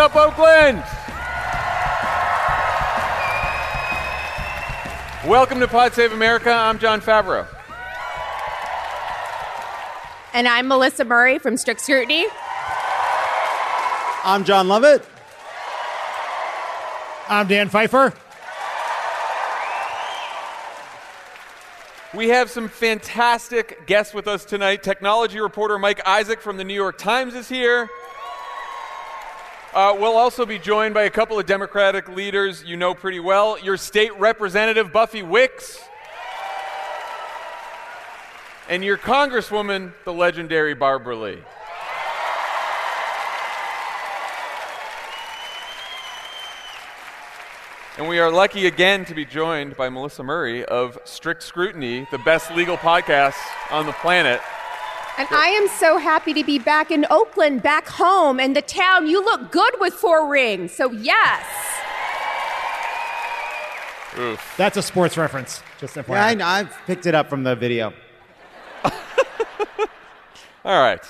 What's up, Oakland? Welcome to Pod Save America. I'm John Favreau. And I'm Melissa Murray from Strict Scrutiny. I'm John Lovett. I'm Dan Pfeiffer. We have some fantastic guests with us tonight. Technology reporter Mike Isaac from the New York Times is here. Uh, we'll also be joined by a couple of Democratic leaders you know pretty well. Your state representative, Buffy Wicks, and your Congresswoman, the legendary Barbara Lee. And we are lucky again to be joined by Melissa Murray of Strict Scrutiny, the best legal podcast on the planet. And I am so happy to be back in Oakland, back home, and the town. You look good with four rings, so yes. Oof. That's a sports reference. Just FYI. Yeah, I know. I've picked it up from the video. All right,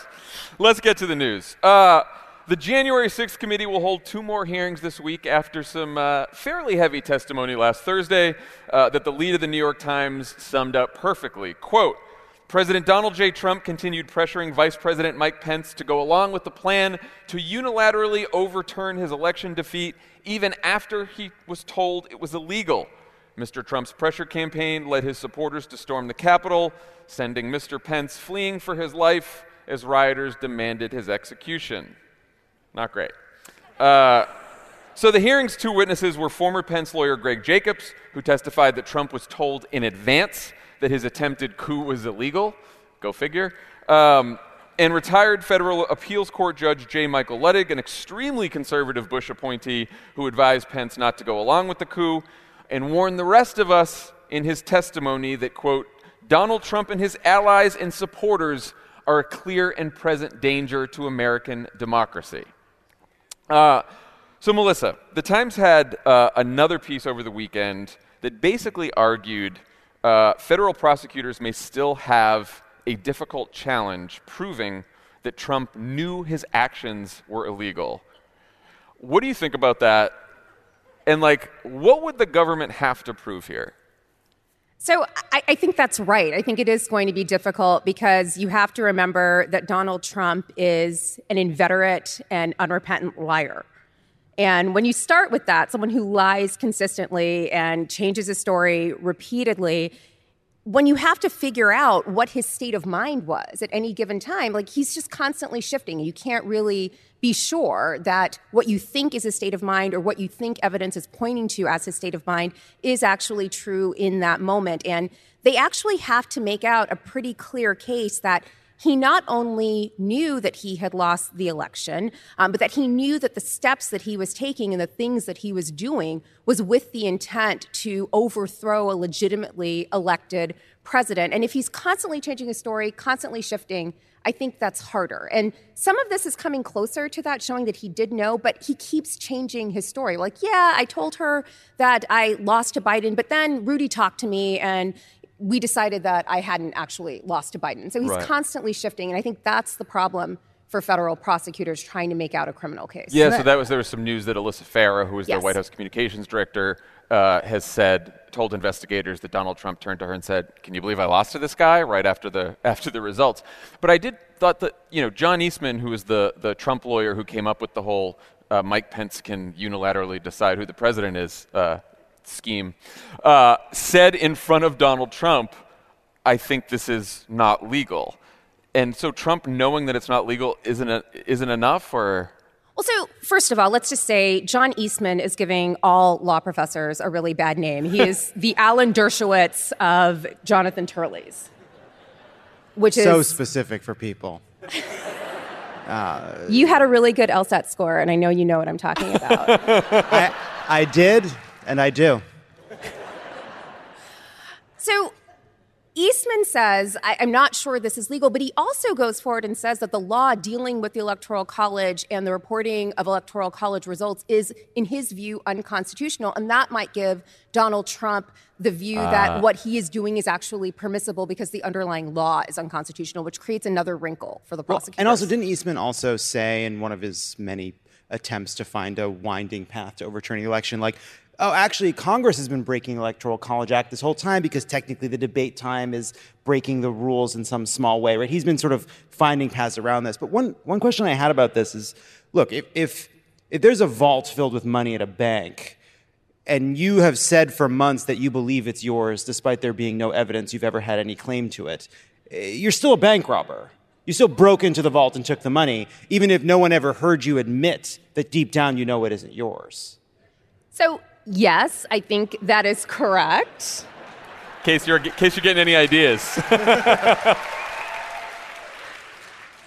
let's get to the news. Uh, the January 6th committee will hold two more hearings this week after some uh, fairly heavy testimony last Thursday uh, that the lead of the New York Times summed up perfectly. Quote, President Donald J. Trump continued pressuring Vice President Mike Pence to go along with the plan to unilaterally overturn his election defeat even after he was told it was illegal. Mr. Trump's pressure campaign led his supporters to storm the Capitol, sending Mr. Pence fleeing for his life as rioters demanded his execution. Not great. Uh, so the hearing's two witnesses were former Pence lawyer Greg Jacobs, who testified that Trump was told in advance that his attempted coup was illegal. Go figure. Um, and retired federal appeals court judge J. Michael Luttig, an extremely conservative Bush appointee who advised Pence not to go along with the coup and warned the rest of us in his testimony that, quote, Donald Trump and his allies and supporters are a clear and present danger to American democracy. Uh, so, Melissa, the Times had uh, another piece over the weekend that basically argued uh, federal prosecutors may still have a difficult challenge proving that Trump knew his actions were illegal. What do you think about that? And, like, what would the government have to prove here? So I, I, think that's right. I think it is going to be difficult because you have to remember that Donald Trump is an inveterate and unrepentant liar. And when you start with that, someone who lies consistently and changes his story repeatedly, when you have to figure out what his state of mind was at any given time, like he's just constantly shifting. You can't really be sure that what you think is his state of mind or what you think evidence is pointing to as his state of mind is actually true in that moment. And they actually have to make out a pretty clear case that he not only knew that he had lost the election, um, but that he knew that the steps that he was taking and the things that he was doing was with the intent to overthrow a legitimately elected president. And if he's constantly changing his story, constantly shifting, I think that's harder. And some of this is coming closer to that, showing that he did know, but he keeps changing his story. Like, yeah, I told her that I lost to Biden, but then Rudy talked to me and we decided that I hadn't actually lost to Biden. So he's right. constantly shifting. And I think that's the problem for federal prosecutors trying to make out a criminal case. Yeah, so that was there was some news that Alyssa Farah, who was yes. the White House communications director, uh, has said told investigators that Donald Trump turned to her and said, "Can you believe I lost to this guy?" Right after the after the results. But I did thought that you know John Eastman, who was the the Trump lawyer who came up with the whole uh, Mike Pence can unilaterally decide who the president is uh, scheme, uh, said in front of Donald Trump, "I think this is not legal." And so Trump knowing that it's not legal isn't a, isn't enough, or well, so first of all, let's just say John Eastman is giving all law professors a really bad name. He is the Alan Dershowitz of Jonathan Turley's, which is so specific for people. Uh, you had a really good LSAT score, and I know you know what I'm talking about. I, I did, and I do. So Eastman says, I, am not sure this is legal, but he also goes forward and says that the law dealing with the Electoral College and the reporting of Electoral College results is, in his view, unconstitutional. And that might give Donald Trump the view uh, that what he is doing is actually permissible because the underlying law is unconstitutional, which creates another wrinkle for the prosecutors. Well, and also, didn't Eastman also say in one of his many attempts to find a winding path to overturning the election. Like, oh, actually, Congress has been breaking the Electoral College Act this whole time because technically the debate time is breaking the rules in some small way, right? He's been sort of finding paths around this. But one, one question I had about this is look, if, if, if there's a vault filled with money at a bank, and you have said for months that you believe it's yours, despite there being no evidence you've ever had any claim to it, eh, you're still a bank robber. You still broke into the vault and took the money, even if no one ever heard you admit that deep down you know it isn't yours. So, yes, I think that is correct. In case you're, in case you're getting any ideas.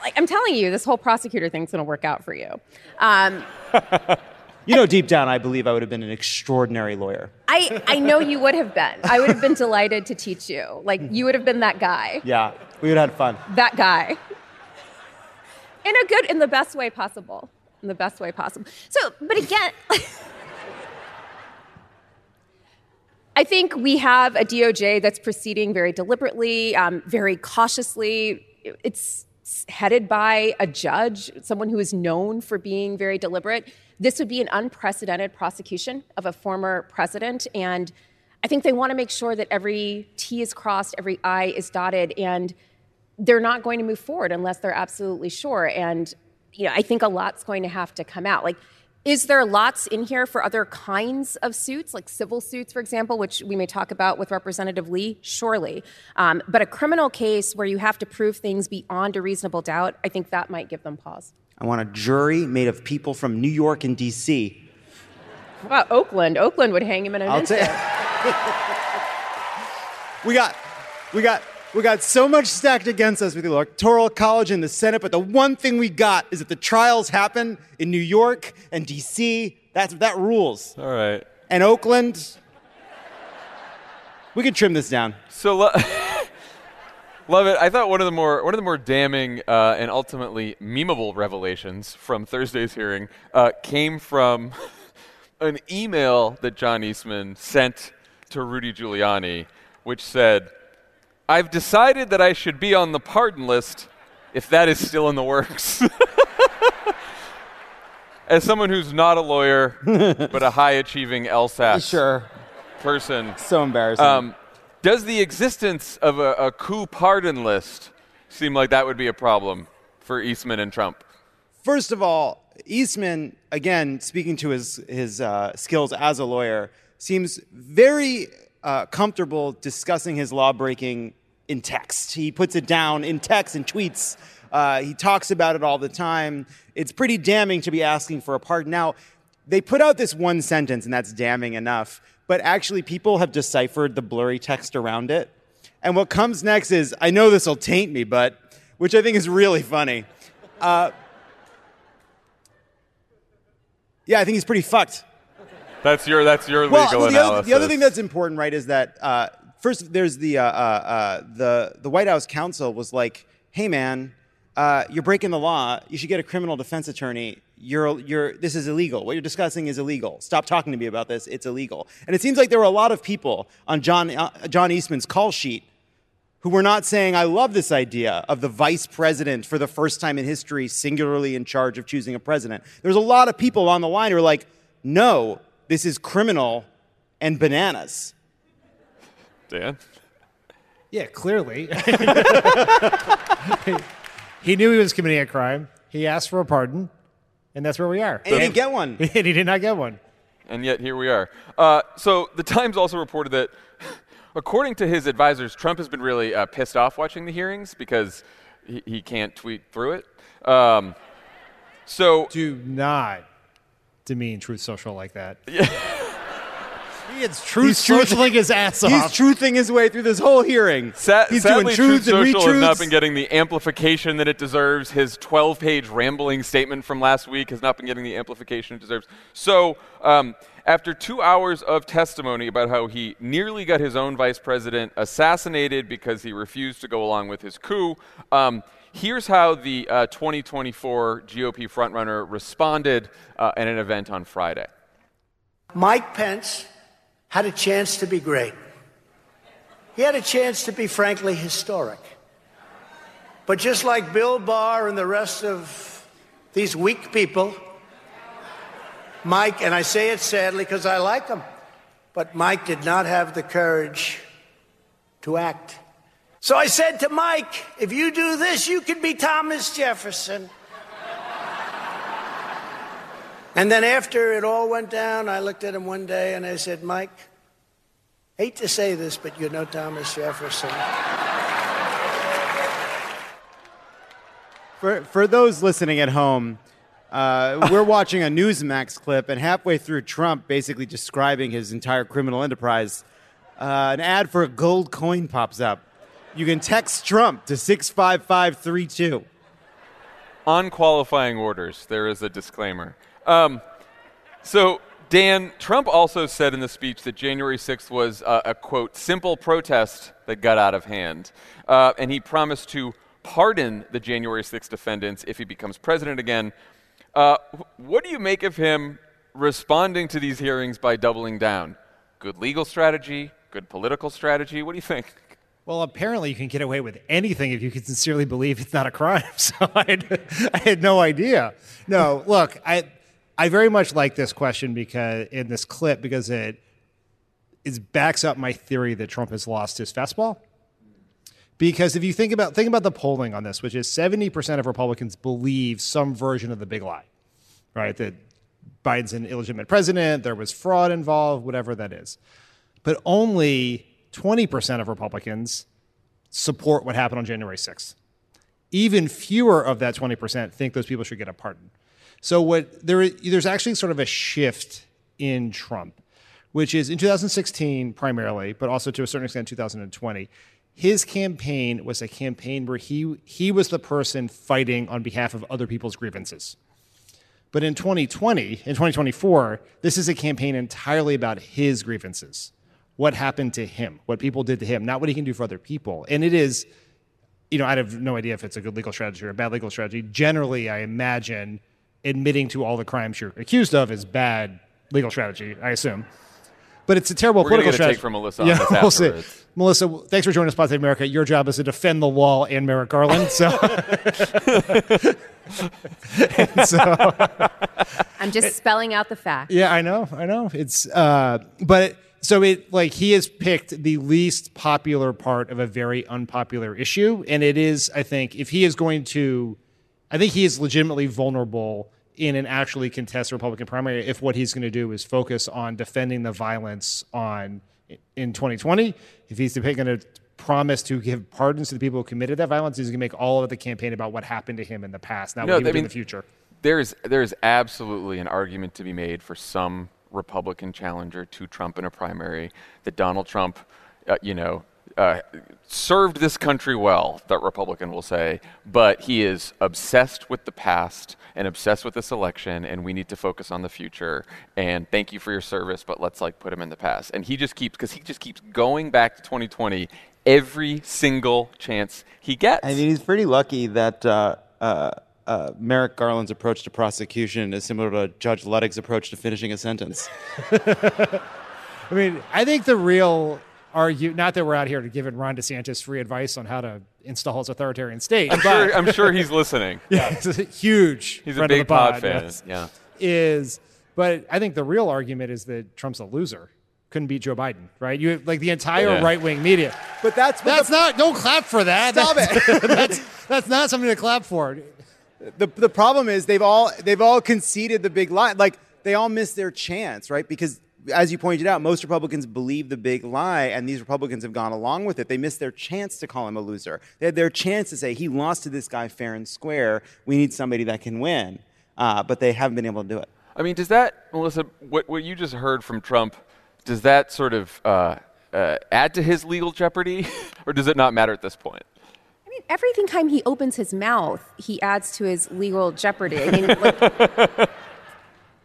Like, I'm telling you, this whole prosecutor thing's going to work out for you. Um, You know, deep down, I believe I would have been an extraordinary lawyer. I, I know you would have been. I would have been delighted to teach you. Like, you would have been that guy. Yeah, we would have had fun. That guy. In a good, in the best way possible. In the best way possible. So, but again, I think we have a DOJ that's proceeding very deliberately, um, very cautiously. It's headed by a judge, someone who is known for being very deliberate. This would be an unprecedented prosecution of a former president. And I think they want to make sure that every T is crossed, every I is dotted, and they're not going to move forward unless they're absolutely sure. And you know, I think a lot's going to have to come out. Like, is there lots in here for other kinds of suits, like civil suits, for example, which we may talk about with Representative Lee? Surely. Um, but a criminal case where you have to prove things beyond a reasonable doubt, I think that might give them pause. I want a jury made of people from New York and D.C. Wow, Oakland. Oakland would hang him in an I'll instant. we got, we got, we got so much stacked against us with the Electoral College and the Senate, but the one thing we got is that the trials happen in New York and D.C. That's that rules. All right. And Oakland. We could trim this down. So lo- love it. I thought one of the more one of the more damning uh, and ultimately memeable revelations from Thursday's hearing uh, came from an email that John Eastman sent to Rudy Giuliani, which said, "I've decided that I should be on the pardon list, if that is still in the works." As someone who's not a lawyer, but a high achieving LSAT Sure. person, So embarrassing. um, does the existence of a, a coup pardon list seem like that would be a problem for Eastman and Trump? First of all, Eastman, again, speaking to his, his uh, skills as a lawyer, seems very uh, comfortable discussing his law breaking in text. He puts it down in text and tweets. Uh, he talks about it all the time. It's pretty damning to be asking for a pardon. Now, they put out this one sentence, and that's damning enough, but actually, people have deciphered the blurry text around it. And what comes next is I know this will taint me, but which I think is really funny. Yeah, I think he's pretty fucked. That's your that's your Well, legal well, the, analysis. other, the other thing that's important, right, is that uh, first there's the uh, uh, uh, the the White House counsel was like, "Hey, man, uh, you're breaking the law. You should get a criminal defense attorney. You're you're this is illegal. What you're discussing is illegal. Stop talking to me about this. It's illegal." And it seems like there were a lot of people on John uh, John Eastman's call sheet who were not saying, I love this idea of the vice president for the first time in history, singularly in charge of choosing a president. There's a lot of people on the line who are like, no, this is criminal and bananas. Dan. Yeah, clearly. he knew he was committing a crime. He asked for a pardon, and that's where we are. And he didn't get one. and he did not get one. And yet here we are. Uh, so the Times also reported that, according to his advisors, Trump has been really uh, pissed off watching the hearings because he, he can't tweet through it. Um, so Do not demean Truth Social like that. he is Truth He's truth- Socialing his ass off. He's truthing his way through this whole hearing. Sa- He's sadly, doing truths Truth and Social has not been getting the amplification that it deserves. His 12-page rambling statement from last week has not been getting the amplification it deserves. So, um, after two hours of testimony about how he nearly got his own vice president assassinated because he refused to go along with his coup, um, here's how the uh, 2024 GOP frontrunner responded uh, at an event on Friday. Mike Pence had a chance to be great. He had a chance to be, frankly, historic. But just like Bill Barr and the rest of these weak people, Mike, and I say it sadly because I like him, but Mike did not have the courage to act. So I said to Mike, if you do this, you can be Thomas Jefferson. and then after it all went down, I looked at him one day and I said, Mike, hate to say this, but you're no Thomas Jefferson. For, for those listening at home, uh, we're watching a Newsmax clip, and halfway through, Trump basically describing his entire criminal enterprise. Uh, an ad for a gold coin pops up. You can text Trump to 65532. On qualifying orders, there is a disclaimer. Um, so, Dan, Trump also said in the speech that January 6th was uh, a quote, simple protest that got out of hand. Uh, and he promised to pardon the January 6th defendants if he becomes president again. Uh, what do you make of him responding to these hearings by doubling down? Good legal strategy? Good political strategy? What do you think? Well, apparently you can get away with anything if you can sincerely believe it's not a crime. So I had, I had no idea. No, look, I I very much like this question because in this clip because it it backs up my theory that Trump has lost his fastball. Because if you think about think about the polling on this, which is 70% of Republicans believe some version of the big lie, right? That Biden's an illegitimate president, there was fraud involved, whatever that is. But only 20% of Republicans support what happened on January 6th. Even fewer of that 20% think those people should get a pardon. So what there there's actually sort of a shift in Trump, which is in 2016 primarily, but also to a certain extent 2020 his campaign was a campaign where he he was the person fighting on behalf of other people's grievances. But in 2020, in 2024, this is a campaign entirely about his grievances. What happened to him, what people did to him, not what he can do for other people. And it is, you know, I have no idea if it's a good legal strategy or a bad legal strategy. Generally, I imagine admitting to all the crimes you're accused of is bad legal strategy, I assume. But it's a terrible We're political get a strategy. take from Melissa on yeah, this we'll see. Melissa, thanks for joining us, Pod Save America. Your job is to defend the wall and Merrick Garland. So, so I'm just spelling out the facts. yeah, I know, I know. It's uh, but so it like he has picked the least popular part of a very unpopular issue, and it is, I think, if he is going to, I think he is legitimately vulnerable in an actually contest Republican primary if what he's going to do is focus on defending the violence on in 2020. If he's going to promise to give pardons to the people who committed that violence, he's going to make all of the campaign about what happened to him in the past, not No, what he would I do in the future. There's there's absolutely an argument to be made for some Republican challenger to Trump in a primary that Donald Trump, uh, you know, uh, served this country well. That Republican will say, but he is obsessed with the past and obsessed with this election, and we need to focus on the future. And thank you for your service, but let's like put him in the past. And he just keeps because he just keeps going back to 2020 every single chance he gets. I mean, he's pretty lucky that uh, uh, Merrick Garland's approach to prosecution is similar to Judge Luttig's approach to finishing a sentence. I mean, I think the real argue not that we're out here to give Ron DeSantis free advice on how to install his authoritarian state. I'm sure, I'm sure he's listening. yeah, he's a huge He's a big of the pod, pod fan. yes. Yeah. Is but I think the real argument is that Trump's a loser. Couldn't beat Joe Biden, right? You like the entire Yeah. right wing media. But that's That's not. Don't clap for that. Stop that's, that's that's not something to clap for. The the problem is they've all they've all conceded the big lie. Like they all missed their chance, right? Because as you pointed out, most Republicans believe the big lie, and these Republicans have gone along with it. They missed their chance to call him a loser. They had their chance to say he lost to this guy fair and square. We need somebody that can win, uh, but they haven't been able to do it. I mean, does that, Melissa, what, what you just heard from Trump, does that sort of uh, uh, add to his legal jeopardy, or does it not matter at this point? Every time he opens his mouth, he adds to his legal jeopardy. I mean, like, I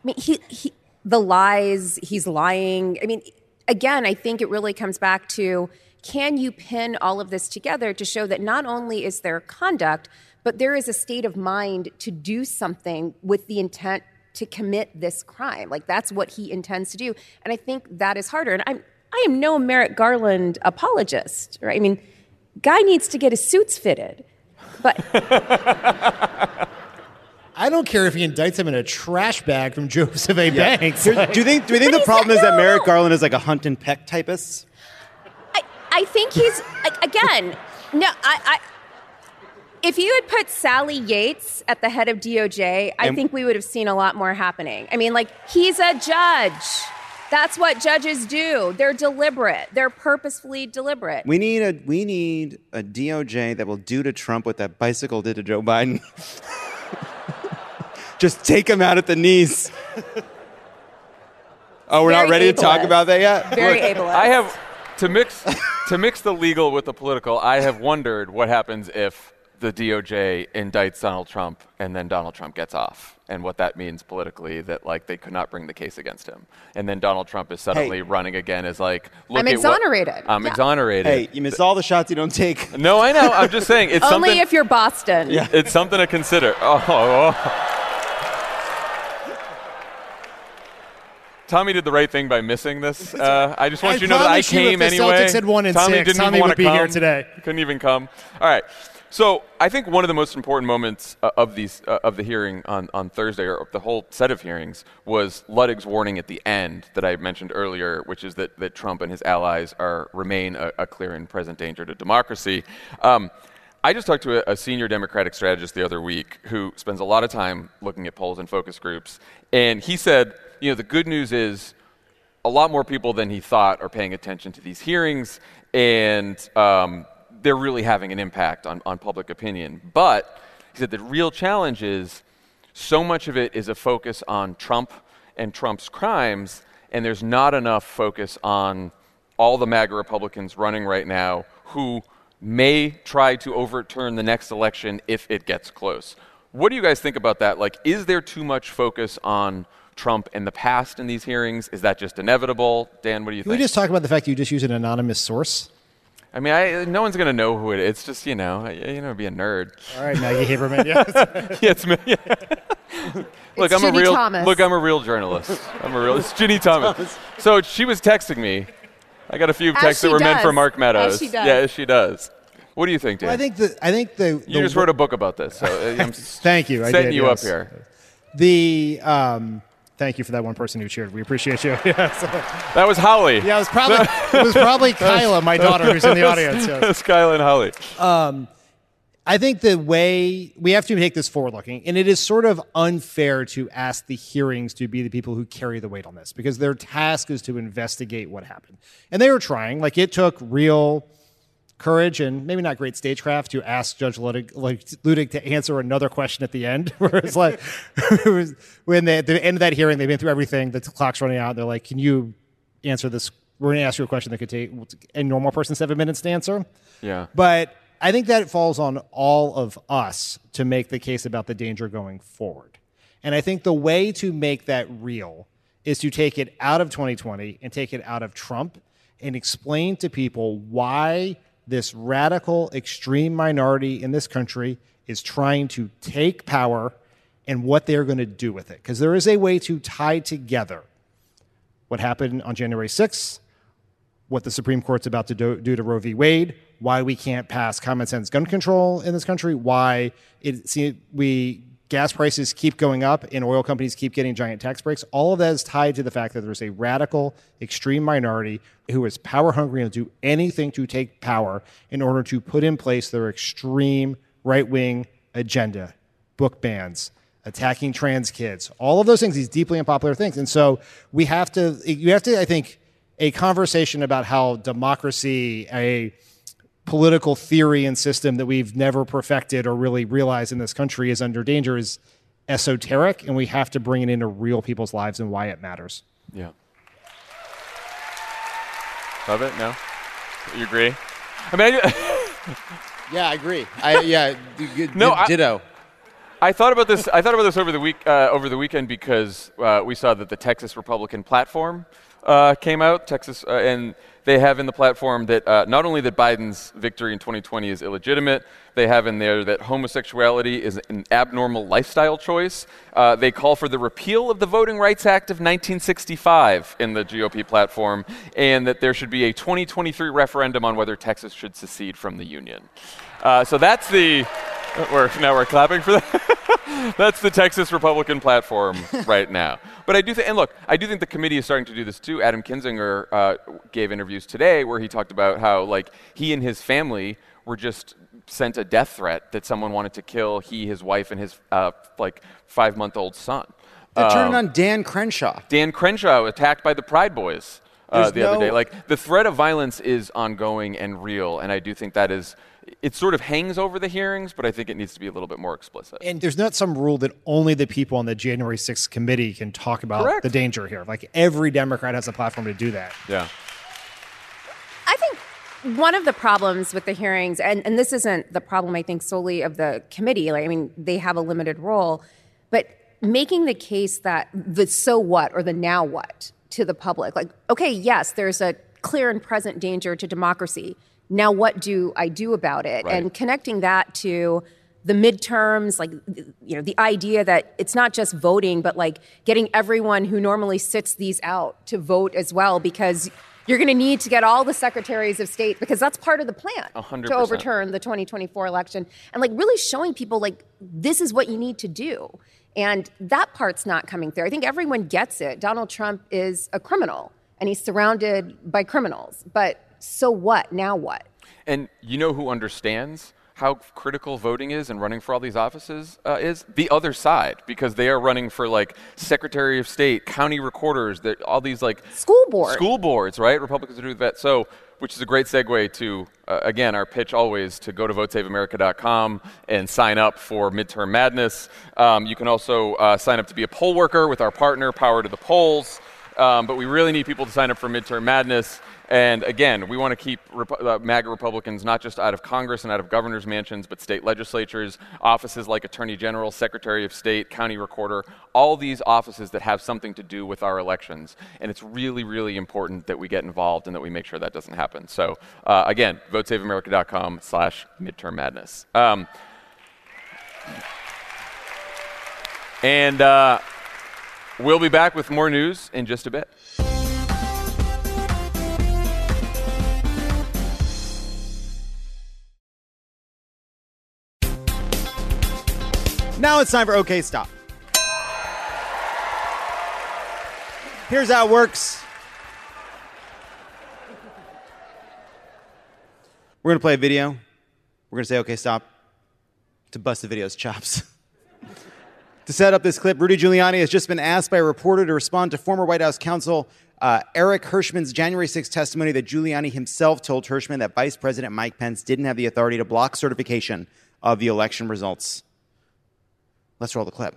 mean, he, he, the lies, he's lying. I mean, again, I think it really comes back to can you pin all of this together to show that not only is there conduct, but there is a state of mind to do something with the intent to commit this crime. Like that's what he intends to do. And I think that is harder. And I'm I am no Merrick Garland apologist, right? I mean, guy needs to get his suits fitted. But I I don't care if he indicts him in a trash bag from Joseph A. Banks. Do you think? Do you think the problem like, is that. Merrick Garland is like a hunt and peck typist? I, I think he's like, again. No, I, I. If you had put Sally Yates at the head of DOJ, I And- think we would have seen a lot more happening. I mean, like he's a judge. That's what judges do. They're deliberate. They're purposefully deliberate. We need a we need a DOJ that will do to Trump what that bicycle did to Joe Biden. Just take him out at the knees. oh, we're not Very ready to talk about that yet. Very ableist. I have to mix to mix the legal with the political. I have wondered what happens if the DOJ indicts Donald Trump and then Donald Trump gets off, and what that means politically. That like they could not bring the case against him, and then Donald Trump is suddenly Hey. running again as like, look I'm at what- exonerated. I'm Yeah. exonerated. Hey, you miss all the shots you don't take. No, I know. I'm just saying it's Only if you're Boston. Yeah. it's something to consider. Oh, oh. Tommy did the right thing by missing this. Uh, I just want I you to know that I promise you if came the anyway. Celtics had won in Tommy six, didn't Tommy even would want to be come. here today. Couldn't even come. All right. So I think one of the most important moments uh, of these uh, of the hearing on, on Thursday, or the whole set of hearings, was Luttig's warning at the end that I mentioned earlier, which is that, that Trump and his allies are remain a, a clear and present danger to democracy. Um, I just talked to a, a senior Democratic strategist the other week who spends a lot of time looking at polls and focus groups, and he said, you know, the good news is a lot more people than he thought are paying attention to these hearings, and um, they're really having an impact on, on public opinion. But he said the real challenge is so much of it is a focus on Trump and Trump's crimes, and there's not enough focus on all the MAGA Republicans running right now who may try to overturn the next election if it gets close. What do you guys think about that? Like, is there too much focus on Trump in the past in these hearings? Is that just inevitable? Dan, what do you think? Can we just talk about the fact you just use an anonymous source? I mean, I, no one's gonna know who it is. It's just you know, you know, be a nerd. All right, Maggie Haberman. Yes. yeah, it's me. Yeah. look, It's I'm Ginny a real. Thomas. Look, I'm a real journalist. I'm a real. It's Ginni Thomas. So she was texting me. I got a few As texts that she were meant for. Mark Meadows. As she does. Yeah, as she does. What do you think, Dan? Well, I think the I think the, you the just wrote a book about this, so uh, I'm Thank you. I setting did, you yes. up here. The um, thank you for that one person who cheered. We appreciate you. yes. That was Holly. Yeah, it was probably it was probably Kyla, my daughter, who's in the audience. Yes. That's Kyle and Holly. Um, I think the way we have to take this forward looking, and it is sort of unfair to ask the hearings to be the people who carry the weight on this because their task is to investigate what happened. And they were trying, like, it took real courage and maybe not great stagecraft to ask Judge Luttig, like, Luttig to answer another question at the end. Where it's like, when they, at the end of that hearing, they've been through everything, the clock's running out. They're like, Can you answer this? We're going to ask you a question that could take a normal person seven minutes to answer. Yeah. But I think that it falls on all of us to make the case about the danger going forward. And I think the way to make that real is to take it out of 2020 and take it out of Trump and explain to people why this radical, extreme minority in this country is trying to take power and what they're going to do with it. Because there is a way to tie together what happened on January 6th, what the Supreme Court's about to do, do to Roe v. Wade, why we can't pass common sense gun control in this country, why it see, we gas prices keep going up and oil companies keep getting giant tax breaks. All of that is tied to the fact that there's a radical, extreme minority who is power hungry and do anything to take power in order to put in place their extreme right wing agenda, book bans, attacking trans kids, all of those things, these deeply unpopular things. And so we have to, you have to, I think, a conversation about how democracy, a political theory and system that we've never perfected or really realized in this country is under danger is esoteric, and we have to bring it into real people's lives and why it matters. Yeah. Love it? No? You agree? I mean, I, Yeah, I agree. I yeah, d- g- No, d- I- ditto. I thought about this. I thought about this over the week, uh, over the weekend, because uh, we saw that the Texas Republican platform uh, came out. Texas, uh, and they have in the platform that uh, not only that Biden's victory in 2020 is illegitimate, they have in there that homosexuality is an abnormal lifestyle choice. Uh, they call for the repeal of the Voting Rights Act of 1965 in the GOP platform, and that there should be a 2023 referendum on whether Texas should secede from the union. Uh, so that's the we're, now we're clapping for that. That's the Texas Republican platform right now. But I do think, and look, I do think the committee is starting to do this too. Adam Kinzinger uh, gave interviews today where he talked about how, like, he and his family were just sent a death threat that someone wanted to kill he, his wife, and his uh, like five-month-old son. They turned Um, on Dan Crenshaw. Dan Crenshaw attacked by the Pride Boys uh, the other day. Like the threat of violence is ongoing and real, and I do think that is. It sort of hangs over the hearings, but I think it needs to be a little bit more explicit. And there's not some rule that only the people on the January 6th committee can talk about Correct. the danger here. Like every Democrat has a platform to do that. Yeah. I think one of the problems with the hearings, and, and this isn't the problem, I think, solely of the committee, like, I mean, they have a limited role, but making the case that the so what or the now what to the public, like, okay, yes, there's a clear and present danger to democracy. Now, what do I do about it? Right. And connecting that to the midterms, like, you know, the idea that it's not just voting, but like getting everyone who normally sits these out to vote as well, because you're going to need to get all the secretaries of state because that's part of the plan A hundred to overturn the 2024 election and like really showing people like this is what you need to do. And that part's not coming through. I think everyone gets it. Donald trump is a criminal and he's surrounded by criminals. But so what now what And you know who understands how critical voting is and running for all these offices uh, is the other side because they are running for like Secretary of State, county recorders, that all these like School board. school boards, right? Republicans do that. So, which is a great segue to uh, again our pitch always to go to votesaveamerica.com and sign up for midterm madness. Um, you can also uh, sign up to be a poll worker with our partner Power to the Polls. Um, but we really need people to sign up for midterm madness. And again, we want to keep Repu- uh, MAGA Republicans not just out of Congress and out of governors' mansions, but state legislatures, offices like Attorney General, Secretary of State, County Recorder, all these offices that have something to do with our elections. And it's really, really important that we get involved and that we make sure that doesn't happen. So uh, again, votesaveamerica.com slash midterm madness. Um, and uh, we'll be back with more news in just a bit. Now it's time for OK Stop. Here's how it works. We're going to play a video. We're going to say OK Stop to bust the video's chops. to set up this clip, Rudy Giuliani has just been asked by a reporter to respond to former White House counsel uh, Eric Herschmann's January 6 testimony that Giuliani himself told Herschmann that Vice President Mike Pence didn't have the authority to block certification of the election results. Let's roll the clip.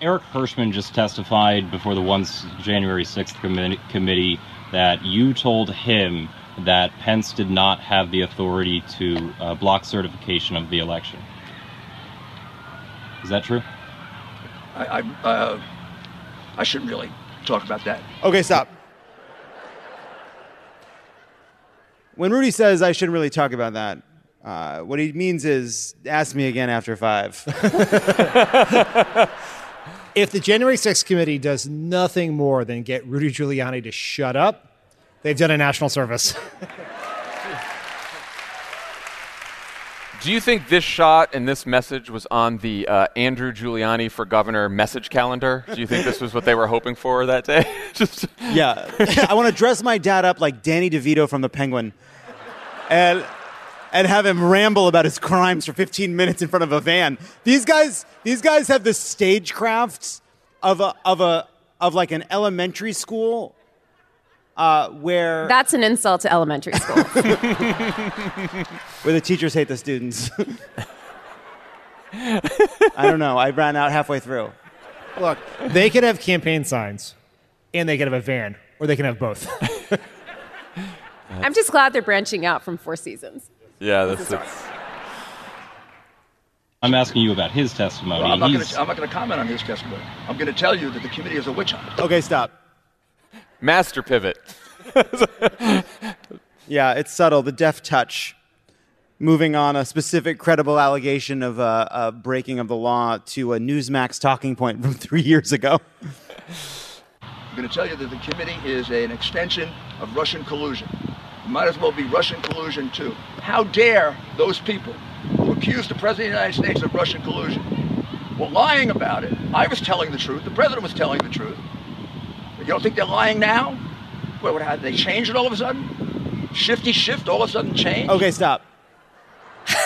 Eric Herschmann just testified before the once January 6th committee, committee that you told him that Pence did not have the authority to uh, block certification of the election. Is that true? I, I, uh, I shouldn't really talk about that. Okay, stop. When Rudy says I shouldn't really talk about that, uh, what he means is ask me again after five. If the January 6th committee does nothing more than get Rudy Giuliani to shut up, they've done a national service. Do you think this shot and this message was on the uh, Andrew Giuliani for governor message calendar? Do you think this was what they were hoping for that day? Just yeah, I want to dress my dad up like Danny DeVito from The Penguin, and and have him ramble about his crimes for 15 minutes in front of a van. These guys, these guys have the stagecraft of a of a of like an elementary school uh, where that's an insult to elementary school where the teachers hate the students. I don't know. I ran out halfway through. Look, they could have campaign signs and they could have a van, or they can have both. i'm just glad they're branching out from four seasons yeah, that's, that's I'm asking you about his testimony. Well, I'm not going I'm not going to comment on his testimony. I'm going to tell you that the committee is a witch hunt. Okay, stop. master pivot. Yeah, it's subtle. The deft touch. Moving on, a specific credible allegation of uh, a breaking of the law to a Newsmax talking point from three years ago. I'm going to tell you that the committee is an extension of Russian collusion. It might as well be Russian collusion too. How dare those people who are accused the President of the United States of Russian collusion. Well, lying about it. I was telling the truth. The President was telling the truth. You don't think they're lying now? What, what, how, they changed it all of a sudden? Shifty shift all of a sudden changed? Okay, stop.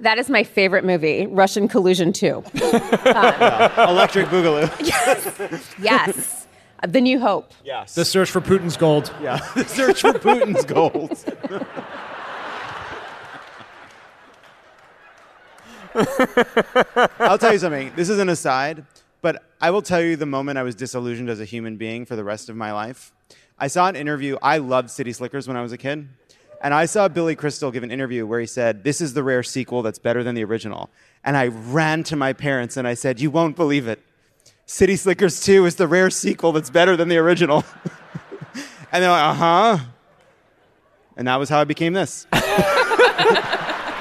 That is my favorite movie, Russian Collusion 2. Electric Boogaloo. Yes. Yes. The New Hope. Yes. The search for Putin's gold. yeah. the search for Putin's gold. I'll tell you something. This is an aside, but I will tell you the moment I was disillusioned as a human being for the rest of my life. I saw an interview. I loved City Slickers when I was a kid. And I saw Billy Crystal give an interview where he said, This is the rare sequel that's better than the original. And I ran to my parents and I said, You won't believe it. City Slickers 2 is the rare sequel that's better than the original. and they're like, Uh huh. And that was how I became this.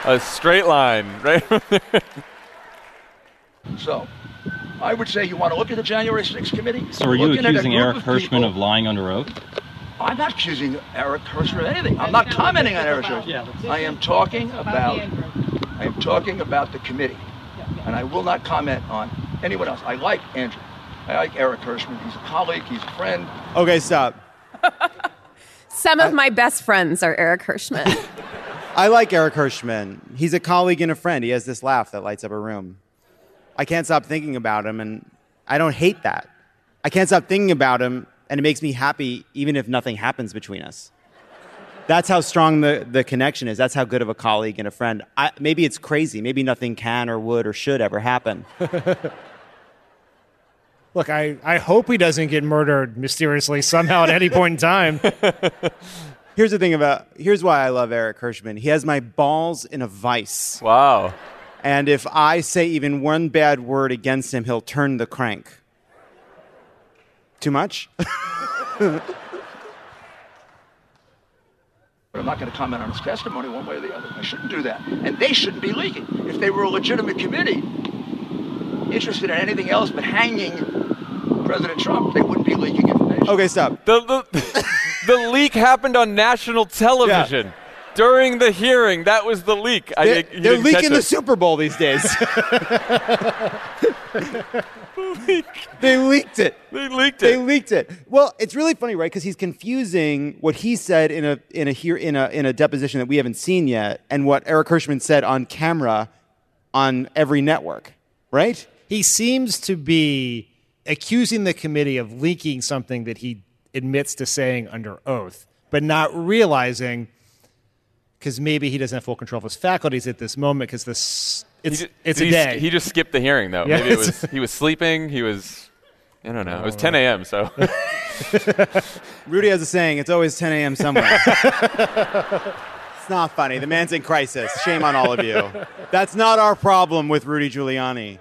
A straight line, right? So, I would say you want to look at the January 6th committee. So are you Looking at a accusing Eric of Herschmann people- of lying under oath? I'm not accusing Eric Herschmann of anything. I'm not commenting on Eric Herschmann. I am talking about I am talking about the committee. And I will not comment on anyone else. I like Andrew. I like Eric Herschmann. He's a colleague, he's a friend. Okay, stop. Some of my best friends are Eric Herschmann. I like Eric Herschmann. He's a colleague and a friend. He has this laugh that lights up a room. I can't stop thinking about him, and I don't hate that. I can't stop thinking about him, and it makes me happy even if nothing happens between us. That's how strong the, the connection is. That's how good of a colleague and a friend. I, maybe it's crazy. Maybe nothing can or would or should ever happen. Look, I, I hope he doesn't get murdered mysteriously somehow at any point in time. Here's the thing about here's why I love Eric Herschmann. He has my balls in a vice. wow. And if I say even one bad word against him, he'll turn the crank. Too much? But I'm not going to comment on his testimony one way or the other. I shouldn't do that. And they shouldn't be leaking. If they were a legitimate committee interested in anything else but hanging President Trump, they wouldn't be leaking information. Okay, stop. The, the, the leak happened on national television during the hearing. That was the leak. They're, you they're leaking the. Super Bowl these days. they leaked it. They leaked it. They leaked it. Well, it's really funny, right? Because he's confusing what he said in a in a here in a in a deposition that we haven't seen yet, and what Eric Herschmann said on camera on every network, right? he seems to be accusing the committee of leaking something that he admits to saying under oath, but not realizing because maybe he doesn't have full control of his faculties at this moment because this He it's ju- it's he a s- day. He just skipped the hearing, though. Maybe it was he was sleeping. He was, I don't know. It was 10 a.m. So Rudy has a saying: "It's always 10 a.m. somewhere." it's not funny. The man's in crisis. Shame on all of you. That's not our problem with Rudy Giuliani.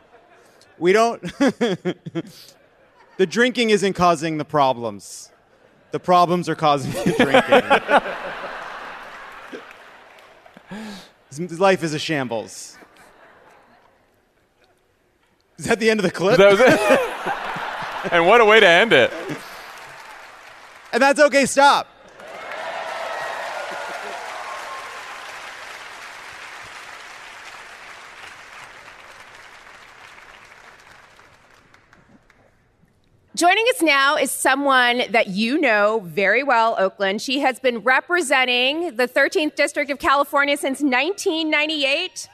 We don't. the drinking isn't causing the problems. The problems are causing the drinking. His- life is a shambles. Is that the end of the clip? that was it. and what a way to end it. and that's okay. Stop. Joining us now is someone that you know very well, Oakland. She has been representing the 13th District of California since 1998.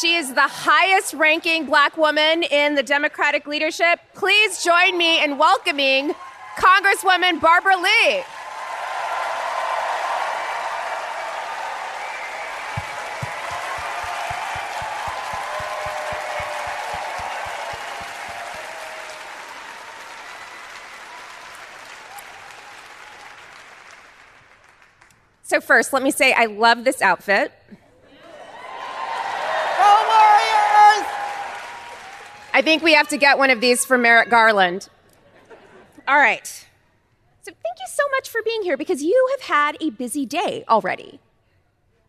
She is the highest ranking black woman in the Democratic leadership. Please join me in welcoming Congresswoman Barbara Lee. So, first, let me say I love this outfit. Go Warriors! I think we have to get one of these for Merrick Garland. All right. So, thank you so much for being here because you have had a busy day already.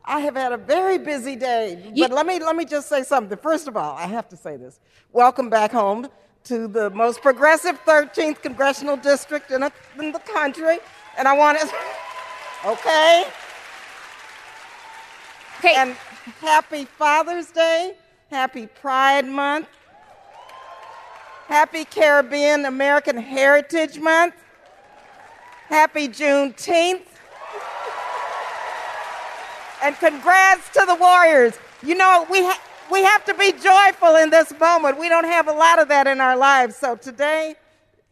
I have had a very busy day, You- but let me let me just say something. First of all, I have to say this. Welcome back home to the most progressive 13th congressional district in, a, in the country, and I want to. Okay, Okay. and happy Father's Day, happy Pride Month, happy Caribbean American Heritage Month, happy Juneteenth, and congrats to the Warriors. You know, we, ha- we have to be joyful in this moment. We don't have a lot of that in our lives. So today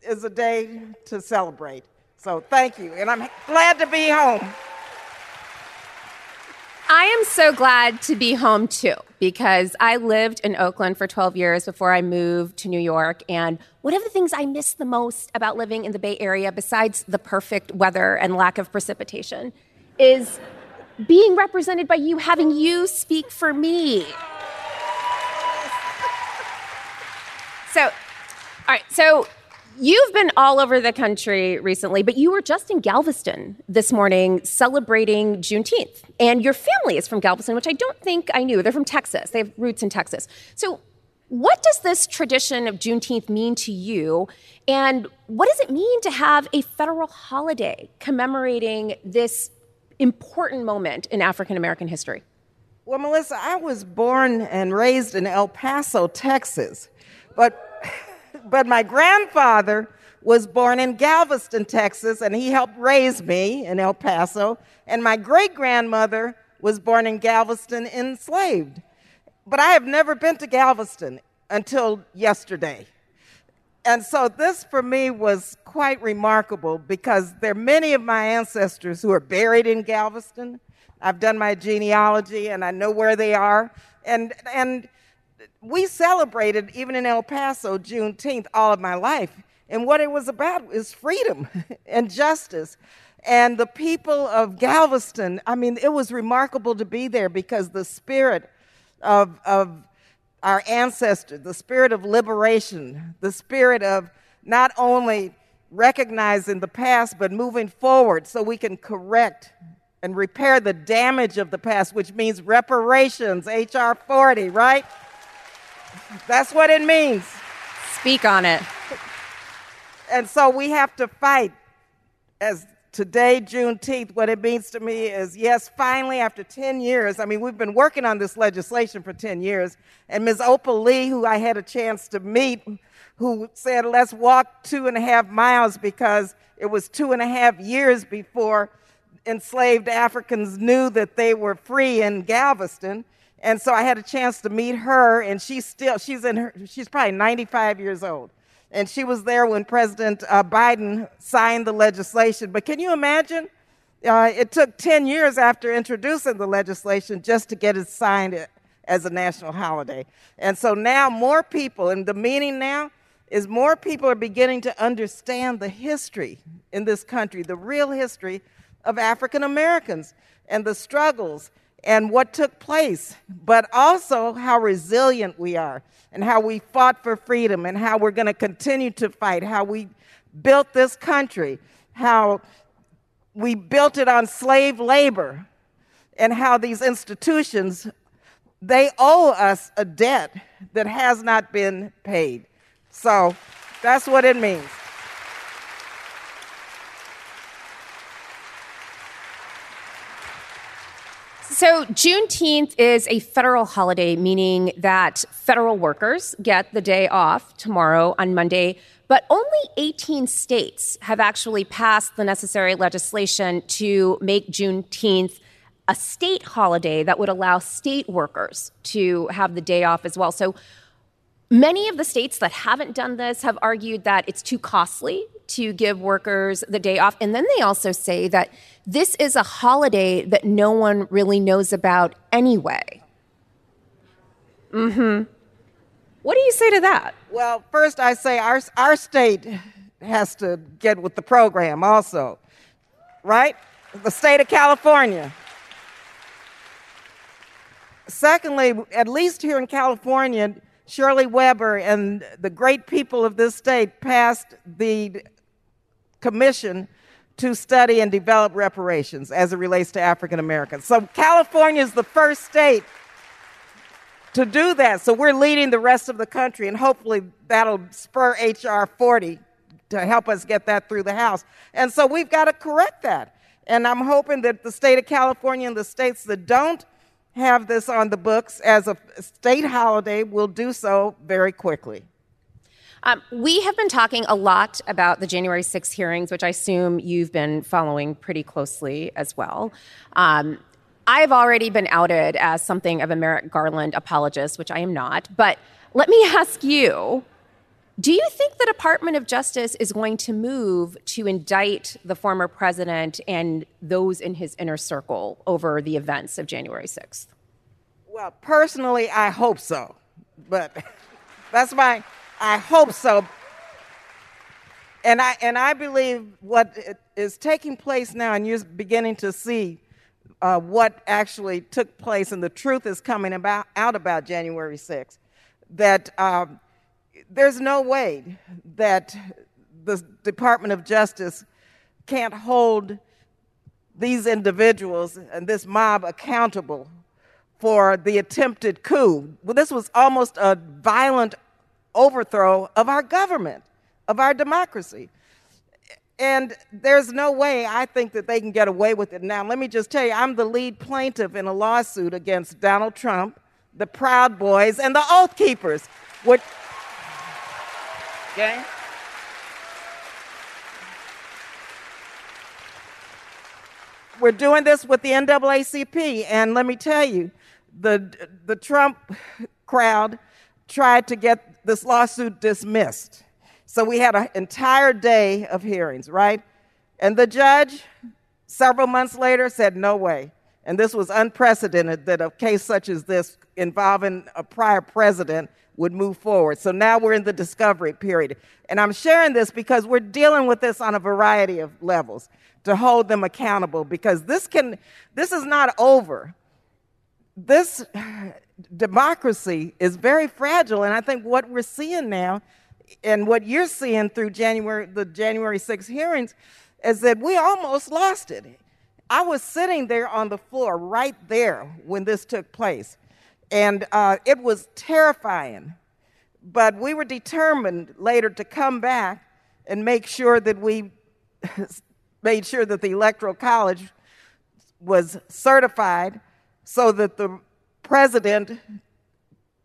is a day to celebrate. So thank you. And I'm glad to be home. I am so glad to be home too because I lived in Oakland for 12 years before I moved to New York. And one of the things I miss the most about living in the Bay Area, besides the perfect weather and lack of precipitation, is being represented by you, having you speak for me. So, all right, so you've been all over the country recently, but you were just in Galveston this morning celebrating Juneteenth. And your family is from Galveston, which I don't think I knew. They're from Texas, they have roots in Texas. So, what does this tradition of Juneteenth mean to you? And what does it mean to have a federal holiday commemorating this important moment in African American history? Well, Melissa, I was born and raised in El Paso, Texas. But, but my grandfather was born in Galveston, Texas, and he helped raise me in El Paso. And my great grandmother was born in Galveston, enslaved. But I have never been to Galveston until yesterday. And so this for me was quite remarkable because there are many of my ancestors who are buried in Galveston. I've done my genealogy and I know where they are. And, and we celebrated, even in El Paso, Juneteenth all of my life. And what it was about is freedom and justice. And the people of Galveston, I mean, it was remarkable to be there because the spirit of, of our ancestors, the spirit of liberation, the spirit of not only recognizing the past, but moving forward so we can correct and repair the damage of the past, which means reparations, HR 40, right? That's what it means. Speak on it. And so we have to fight. As today, Juneteenth, what it means to me is yes, finally, after 10 years, I mean, we've been working on this legislation for 10 years, and Ms. Opal Lee, who I had a chance to meet, who said, let's walk two and a half miles because it was two and a half years before enslaved Africans knew that they were free in Galveston. And so I had a chance to meet her, and she's still, she's in her, she's probably 95 years old. And she was there when President uh, Biden signed the legislation. But can you imagine? Uh, it took 10 years after introducing the legislation just to get it signed as a national holiday. And so now more people, and the meaning now is more people are beginning to understand the history in this country, the real history of African Americans and the struggles and what took place, but also how resilient we are and how we fought for freedom and how we're going to continue to fight, how we built this country, how we built it on slave labor, and how these institutions they owe us a debt that has not been paid. So that's what it means. So, Juneteenth is a federal holiday, meaning that federal workers get the day off tomorrow on Monday, but only 18 states have actually passed the necessary legislation to make Juneteenth a state holiday that would allow state workers to have the day off as well. So, Many of the states that haven't done this have argued that it's too costly to give workers the day off. And then they also say that this is a holiday that no one really knows about anyway. Mm hmm. What do you say to that? Well, first I say our, our state has to get with the program also, right? The state of California. Secondly, at least here in California, Shirley Weber and the great people of this state passed the commission to study and develop reparations as it relates to African Americans. So California is the first state to do that. So we're leading the rest of the country, and hopefully that'll spur HR 40 to help us get that through the House. And so we've got to correct that. And I'm hoping that the state of California and the states that don't have this on the books as a state holiday, we'll do so very quickly. Um, we have been talking a lot about the January 6 hearings, which I assume you've been following pretty closely as well. Um, I've already been outed as something of a Merrick Garland apologist, which I am not. But let me ask you do you think the Department of Justice is going to move to indict the former president and those in his inner circle over the events of January 6th? Well, personally, I hope so. But that's my, I hope so. And I, and I believe what is taking place now, and you're beginning to see uh, what actually took place, and the truth is coming about, out about January 6th, that um, there's no way that the Department of Justice can't hold these individuals and this mob accountable for the attempted coup. Well, this was almost a violent overthrow of our government, of our democracy. And there's no way I think that they can get away with it. Now, let me just tell you, I'm the lead plaintiff in a lawsuit against Donald Trump, the Proud Boys, and the Oath Keepers. Which, okay? We're doing this with the NAACP, and let me tell you, the, the Trump crowd tried to get this lawsuit dismissed. So we had an entire day of hearings, right? And the judge, several months later, said, no way. And this was unprecedented that a case such as this involving a prior president would move forward. So now we're in the discovery period. And I'm sharing this because we're dealing with this on a variety of levels to hold them accountable because this can this is not over. This democracy is very fragile and I think what we're seeing now and what you're seeing through January the January 6 hearings is that we almost lost it. I was sitting there on the floor right there when this took place. And uh, it was terrifying. But we were determined later to come back and make sure that we made sure that the Electoral College was certified so that the president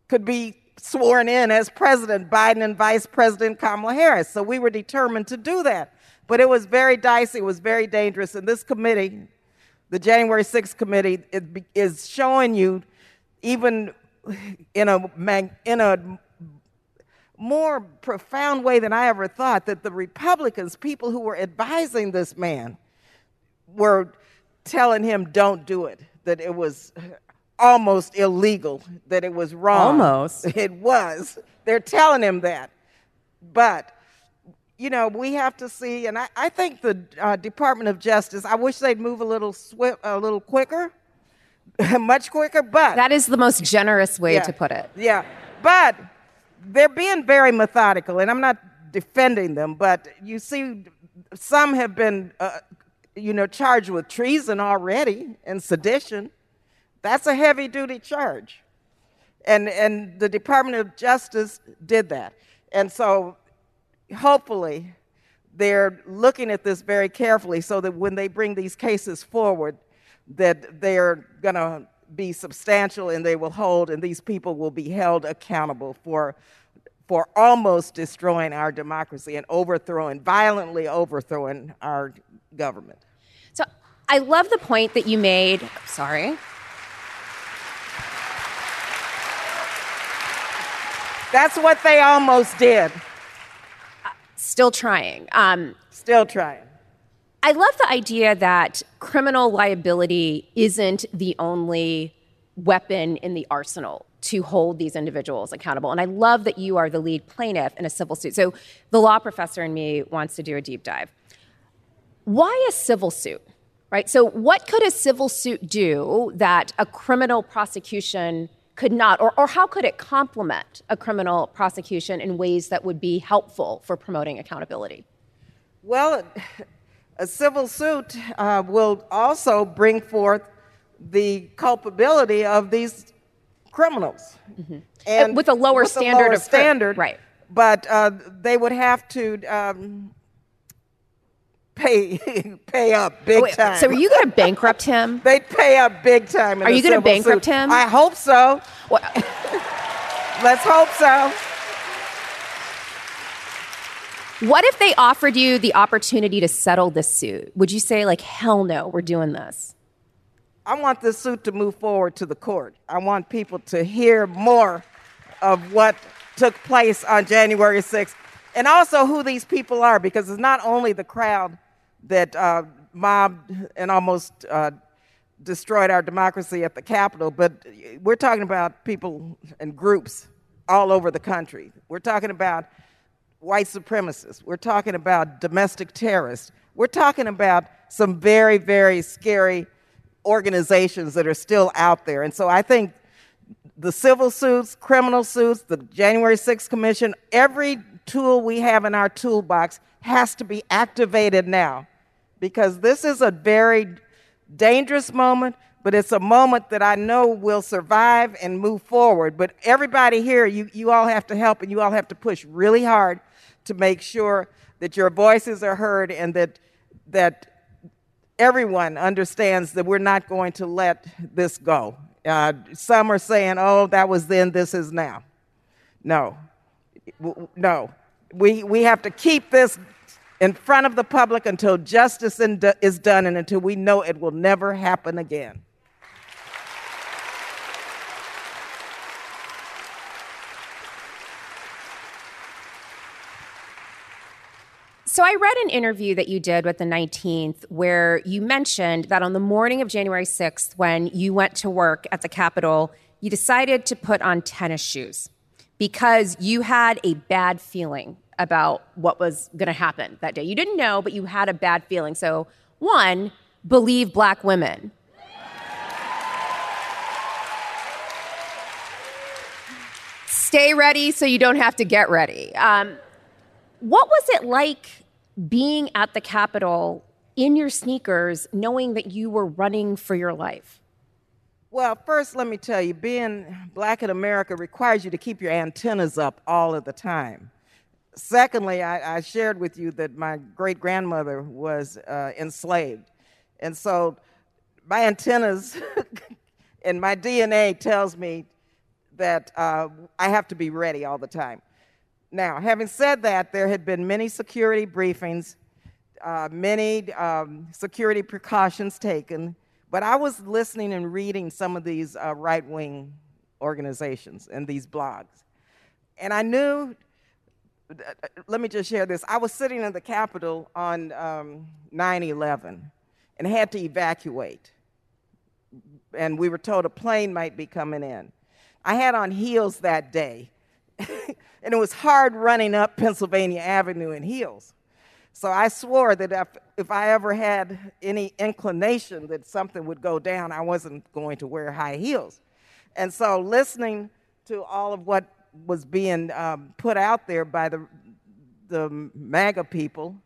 could be sworn in as President Biden and Vice President Kamala Harris. So we were determined to do that. But it was very dicey, it was very dangerous. And this committee, the January 6th committee, is showing you even in a, in a more profound way than I ever thought that the Republicans, people who were advising this man, were telling him, don't do it, that it was almost illegal, that it was wrong. Almost. It was. They're telling him that. But, you know, we have to see, and I, I think the uh, Department of Justice, I wish they'd move a little, swift, a little quicker much quicker, but. That is the most generous way yeah, to put it. Yeah. But they're being very methodical, and I'm not defending them, but you see, some have been, uh, you know, charged with treason already and sedition. That's a heavy duty charge. And, and the Department of Justice did that. And so hopefully they're looking at this very carefully so that when they bring these cases forward, that they're going to be substantial and they will hold, and these people will be held accountable for, for almost destroying our democracy and overthrowing, violently overthrowing our government. I love the point that you made. Sorry. That's what they almost did. Uh, still trying. Um, still trying. I love the idea that criminal liability isn't the only weapon in the arsenal to hold these individuals accountable. And I love that you are the lead plaintiff in a civil suit. So the law professor in me wants to do a deep dive. Why a civil suit? Right? So what could a civil suit do that a criminal prosecution could not or, or how could it complement a criminal prosecution in ways that would be helpful for promoting accountability? Well, a civil suit uh, will also bring forth the culpability of these criminals. Mm-hmm. And with a lower with standard a lower of standard, right? But uh, they would have to. Um, pay pay up big Wait, time. so are you going to bankrupt him? They pay up big time. in Are you gonna bankrupt suit. him? I hope so. What- Let's hope so. What if they offered you the opportunity to settle this suit? Would you say, like, hell no, we're doing this? I want this suit to move forward to the court. I want people to hear more of what took place on January 6th and also who these people are because it's not only the crowd that uh, mobbed and almost uh, destroyed our democracy at the Capitol, but we're talking about people and groups all over the country. We're talking about white supremacists. We're talking about domestic terrorists. We're talking about some very, very scary organizations that are still out there. And so I think the civil suits, criminal suits, the January 6th Commission, every tool we have in our toolbox has to be activated now because this is a very dangerous moment, but it's a moment that I know will survive and move forward. But everybody here, you, you all have to help and you all have to push really hard to make sure that your voices are heard and that, that everyone understands that we're not going to let this go. Uh, some are saying, oh, that was then, this is now. No, no. We, we have to keep this in front of the public until justice is done and until we know it will never happen again. So I read an interview that you did with the 19th where you mentioned that on the morning of January 6th, when you went to work at the Capitol, you decided to put on tennis shoes because you had a bad feeling about what was going to happen that day. You didn't know, but you had a bad feeling. So, one, believe black women. Stay ready so you don't have to get ready. Um, what was it like being at the Capitol in your sneakers, knowing that you were running for your life? Well, first, let me tell you, being black in America requires you to keep your antennas up all of the time. Secondly, I, I shared with you that my great grandmother was uh, enslaved. And so my antennas and my DNA tells me that uh, I have to be ready all the time. Now, having said that, there had been many security briefings, uh, many um, security precautions taken, but I was listening and reading some of these uh, right wing organizations and these blogs. And I knew, let me just share this. I was sitting in the Capitol on um, 9 11 and had to evacuate. And we were told a plane might be coming in. I had on heels that day, and it was hard running up Pennsylvania Avenue in heels. So I swore that if, if I ever had any inclination that something would go down, I wasn't going to wear high heels. And so listening to all of what was being um, put out there by the, the MAGA people,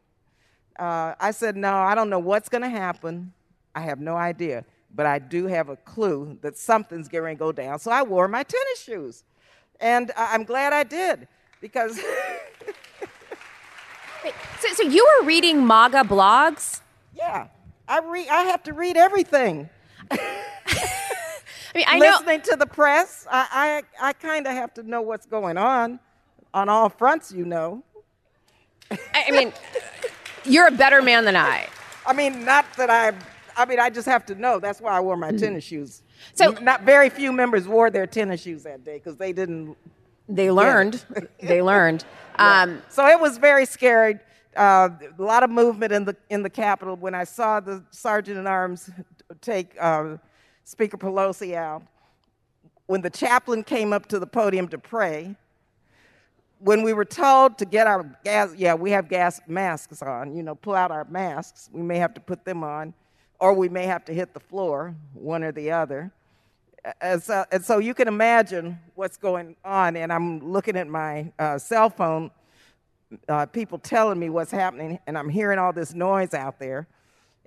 uh, I said, no, I don't know what's going to happen. I have no idea. But I do have a clue that something's going to go down. So I wore my tennis shoes. And I'm glad I did because Wait, so, so you were reading MAGA blogs? Yeah, I read. I have to read everything. I mean, I know. Listening to the press, I I, I kind of have to know what's going on on all fronts. You know. I, I mean, you're a better man than I. I mean, not that I. I mean, I just have to know. That's why I wore my tennis shoes. So- not very few members wore their tennis shoes that day because they didn't. They learned. they learned. Um, So it was very scary. Uh, a lot of movement in the in the Capitol when I saw the sergeant at arms take uh, Speaker Pelosi out. When the chaplain came up to the podium to pray. When we were told to get our gas, yeah, we have gas masks on. You know, pull out our masks. We may have to put them on, or we may have to hit the floor, one or the other. And so, and so you can imagine what's going on. And I'm looking at my uh, cell phone, uh, people telling me what's happening, and I'm hearing all this noise out there.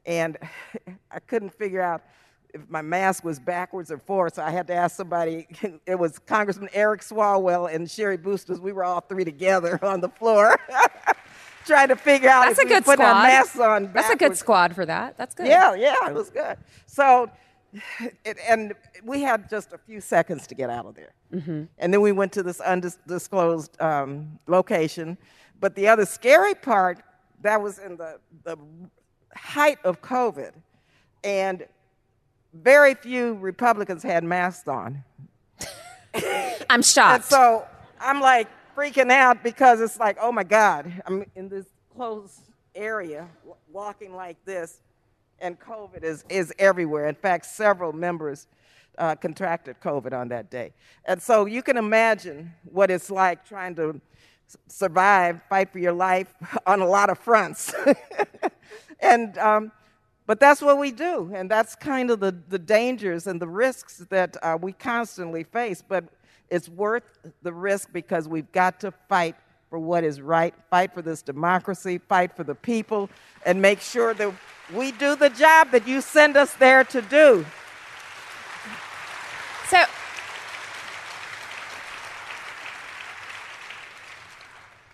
And I couldn't figure out if my mask was backwards or forwards. So I had to ask somebody. It was Congressman Eric Swalwell and Cheri Bustos. We were all three together on the floor. trying to figure out That's if a we good put our masks on. That's a good squad for that. That's good. Yeah, yeah, it was good. So, it, and we had just a few seconds to get out of there. Mm-hmm. And then we went to this undisclosed um, location. But the other scary part, that was in the, the height of COVID. And very few Republicans had masks on. I'm shocked. And so I'm like freaking out because it's like, oh my God, I'm in this closed area walking like this, and COVID is, is everywhere. In fact, several members uh, contracted COVID on that day. And so you can imagine what it's like trying to survive, fight for your life on a lot of fronts. and um, but that's what we do, and that's kind of the, the dangers and the risks that uh, we constantly face. But it's worth the risk because we've got to fight for what is right, fight for this democracy, fight for the people, and make sure that we do the job that you send us there to do. So,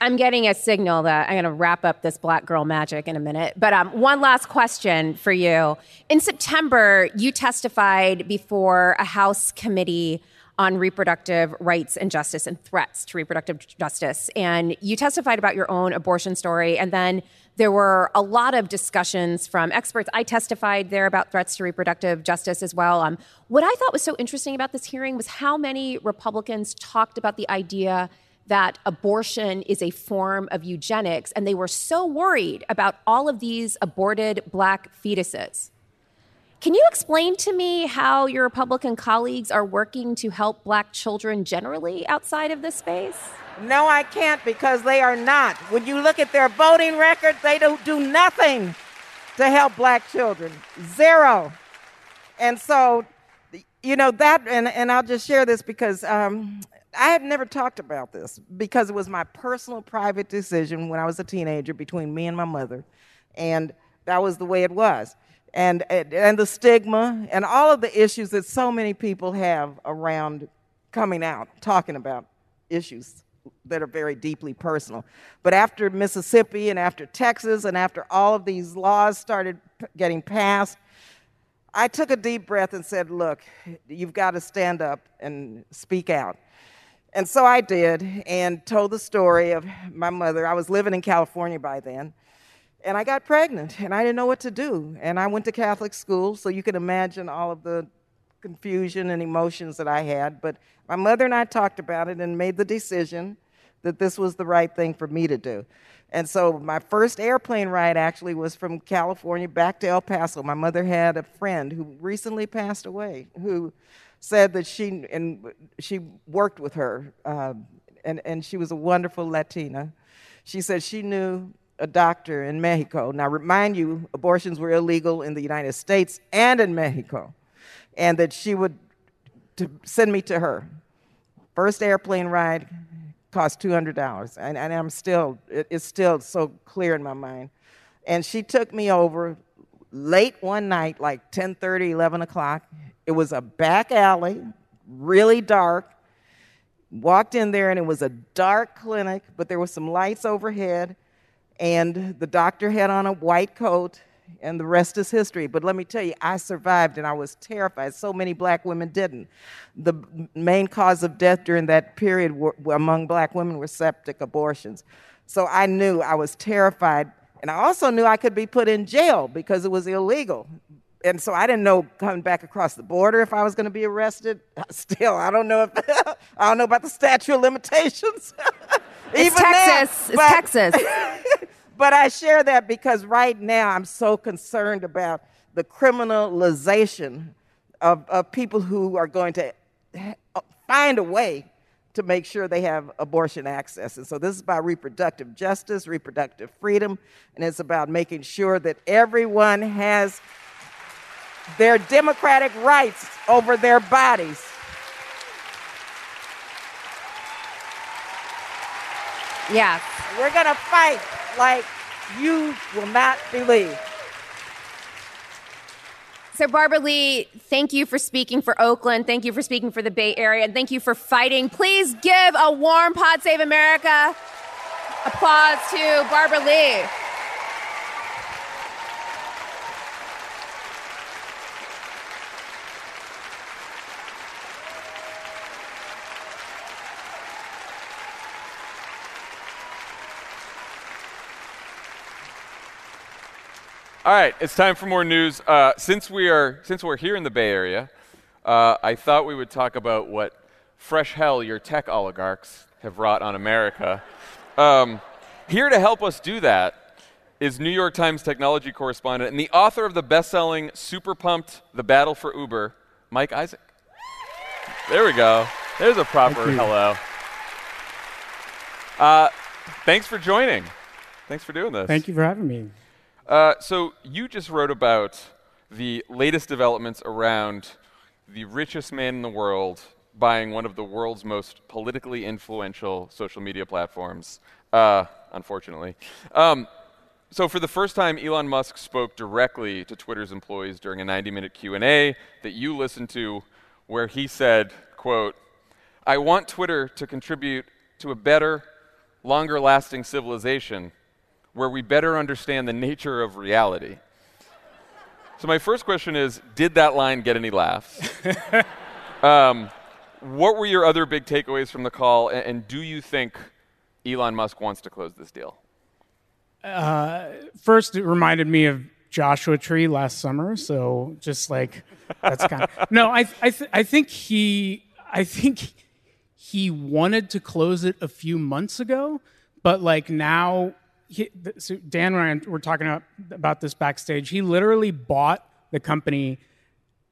I'm getting a signal that I'm going to wrap up this black girl magic in a minute. But um, one last question for you. In September, you testified before a House committee on reproductive rights and justice and threats to reproductive justice. And you testified about your own abortion story. And then there were a lot of discussions from experts. I testified there about threats to reproductive justice as well. Um, what I thought was so interesting about this hearing was how many Republicans talked about the idea that abortion is a form of eugenics, and they were so worried about all of these aborted black fetuses. Can you explain to me how your Republican colleagues are working to help black children generally outside of this space? No, I can't because they are not. When you look at their voting record, they don't do nothing to help black children. Zero. And so, you know, that, and, and I'll just share this because um, I had never talked about this because it was my personal private decision when I was a teenager between me and my mother. And that was the way it was. And, and, the stigma and all of the issues that so many people have around coming out, talking about issues that are very deeply personal. But after Mississippi and after Texas and after all of these laws started getting passed, I took a deep breath and said, Look, you've got to stand up and speak out. And so I did and told the story of my mother. I was living in California by then. And I got pregnant and I didn't know what to do. And I went to Catholic school, so you can imagine all of the confusion and emotions that I had. But my mother and I talked about it and made the decision that this was the right thing for me to do. And so my first airplane ride actually was from California back to El Paso. My mother had a friend who recently passed away who said that she and she worked with her, uh, and and she was a wonderful Latina. She said she knew a doctor in Mexico. Now, remind you, abortions were illegal in the United States and in Mexico, and that she would send me to her. First airplane ride cost two hundred dollars, and, and I'm still it, it's still so clear in my mind. And she took me over late one night, like 10:30, 11 o'clock. It was a back alley, really dark. Walked in there, and it was a dark clinic, but there were some lights overhead and the doctor had on a white coat and the rest is history. But let me tell you i survived and i was terrified. So many black women didn't. The main cause of death during that period were, among black women were septic abortions. So i knew i was terrified. And i also knew i could be put in jail because it was illegal and so I didn't know coming back across the border if I was going to be arrested. Still, I don't know if I don't know about the statute of limitations. It's Even now, Texas. It's but- Texas. but I share that because right now I'm so concerned about the criminalization of, of people who are going to find a way to make sure they have abortion access. And so this is about reproductive justice, reproductive freedom, and it's about making sure that everyone has their democratic rights over their bodies. Yeah. We're going to fight like you will not believe. So, Barbara Lee, thank you for speaking for Oakland. Thank you for speaking for the Bay Area. And thank you for fighting. Please give a warm Pod Save America Applause to Barbara Lee. All right, it's time for more news. Uh, since we are since we're here in the Bay Area, uh, I thought we would talk about what fresh hell your tech oligarchs have wrought on America. Um, here to help us do that is New York Times technology correspondent and the author of the best-selling "Super Pumped: The Battle for Uber," Mike Isaac. There we go. There's a proper hello. Uh, thanks for joining. Thanks for doing this. Thank you for having me. Uh, so you just wrote about the latest developments around the richest man in the world buying one of the world's most politically influential social media platforms. Uh, unfortunately, um, so for the first time, Elon Musk spoke directly to Twitter's employees during a 90-minute Q&A that you listened to, where he said, "quote I want Twitter to contribute to a better, longer-lasting civilization." Where we better understand the nature of reality. So, my first question is Did that line get any laughs? um, what were your other big takeaways from the call, and, and, do you think Elon Musk wants to close this deal? Uh, first, it reminded me of Joshua Tree last summer, so just like that's kind of no. I I, th- I think he I think he wanted to close it a few months ago, but like now he, so Dan and I were talking about, about this backstage. He literally bought the company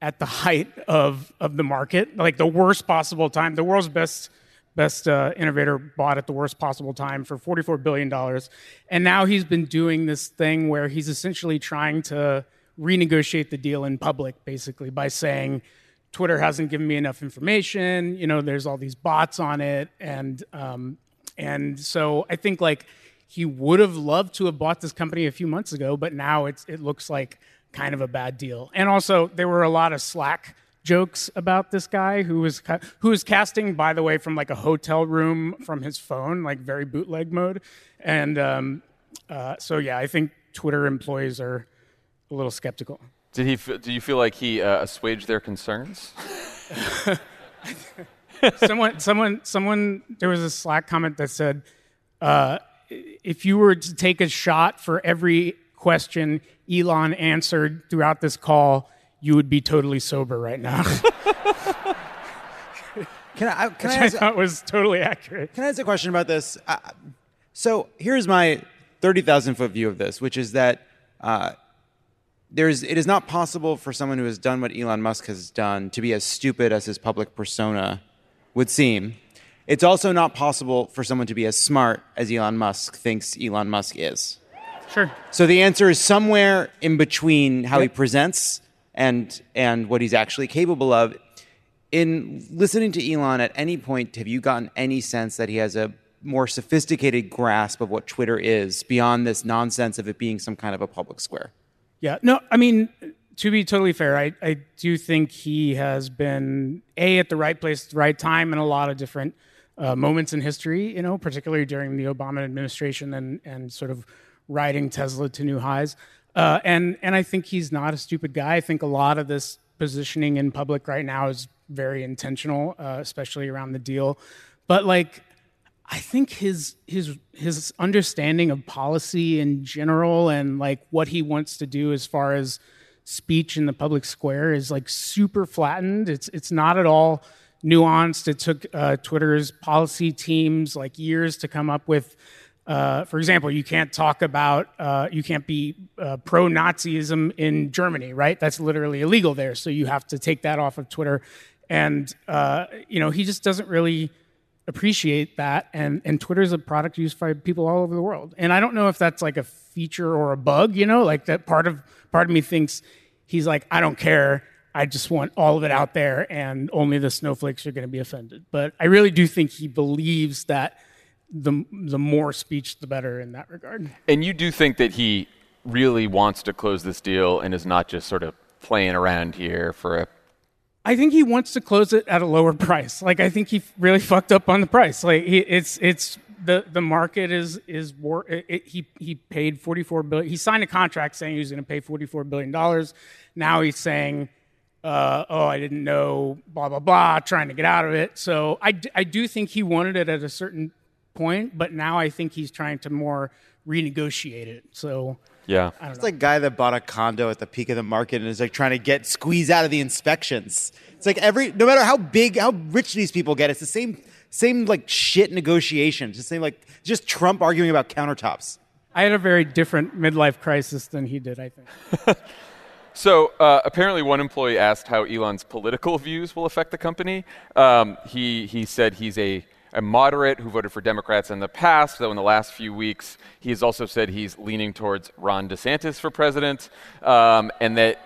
at the height of of the market, like the worst possible time. The world's best best uh, innovator bought at the worst possible time for 44 billion dollars, and now he's been doing this thing where he's essentially trying to renegotiate the deal in public, basically by saying. Twitter hasn't given me enough information. You know, there's all these bots on it, and um, and so I think like he would have loved to have bought this company a few months ago, but now it's, it looks like kind of a bad deal. And also, there were a lot of Slack jokes about this guy who was who was casting, by the way, from like a hotel room from his phone, like very bootleg mode. And um, uh, so, yeah, I think Twitter employees are a little skeptical. Did he? F- do you feel like he uh, assuaged their concerns? someone, someone, someone. There was a Slack comment that said. Uh, if you were to take a shot for every question Elon answered throughout this call, you would be totally sober right now. can I, can Which I, I thought was totally accurate. Can I ask a question about this? Uh, so here's my 30,000 foot view of this, which is that uh, there's, it is not possible for someone who has done what Elon Musk has done to be as stupid as his public persona would seem. It's also not possible for someone to be as smart as Elon Musk thinks Elon Musk is. Sure. So the answer is somewhere in between how he presents and and what he's actually capable of. In listening to Elon at any point, have you gotten any sense that he has a more sophisticated grasp of what Twitter is beyond this nonsense of it being some kind of a public square? Yeah. No, I mean, to be totally fair, I, I do think he has been A, at the right place at the right time in a lot of different uh, moments in history, you know, particularly during the Obama administration and, and sort of riding Tesla to new highs. Uh, and, and I think he's not a stupid guy. I think a lot of this positioning in public right now is very intentional, uh, especially around the deal. But like, I think his his his understanding of policy in general and like what he wants to do as far as speech in the public square is like super flattened. It's it's not at all nuanced. It took uh, Twitter's policy teams like years to come up with. Uh, for example, you can't talk about, uh, you can't be uh, pro Nazism in Germany, right? That's literally illegal there. So you have to take that off of Twitter. And, uh, you know, he just doesn't really appreciate that. And, and Twitter is a product used by people all over the world. And I don't know if that's like a feature or a bug, you know, like that part of, part of me thinks he's like, I don't care. I just want all of it out there, and only the snowflakes are going to be offended. But I really do think he believes that the the more speech, the better in that regard. And you do think that he really wants to close this deal and is not just sort of playing around here for a. I think he wants to close it at a lower price. Like I think he really fucked up on the price. Like he, it's it's the the market is is war. It, it, he he paid 44 billion. He signed a contract saying he was going to pay 44 billion dollars. Now he's saying, uh, "Oh, I didn't know." Blah blah blah. Trying to get out of it. So I, d- I do think he wanted it at a certain point, but now I think he's trying to more renegotiate it. So Yeah. It's like a guy that bought a condo at the peak of the market and is like trying to get squeeze out of the inspections. It's like every no matter how big, how rich these people get, it's the same same like shit negotiations. The same like just Trump arguing about countertops. I had a very different midlife crisis than he did. I think. So uh, apparently, one employee asked how Elon's political views will affect the company. Um, he he said he's a a moderate who voted for Democrats in the past, though in the last few weeks he has also said he's leaning towards Ron DeSantis for president, um, and that.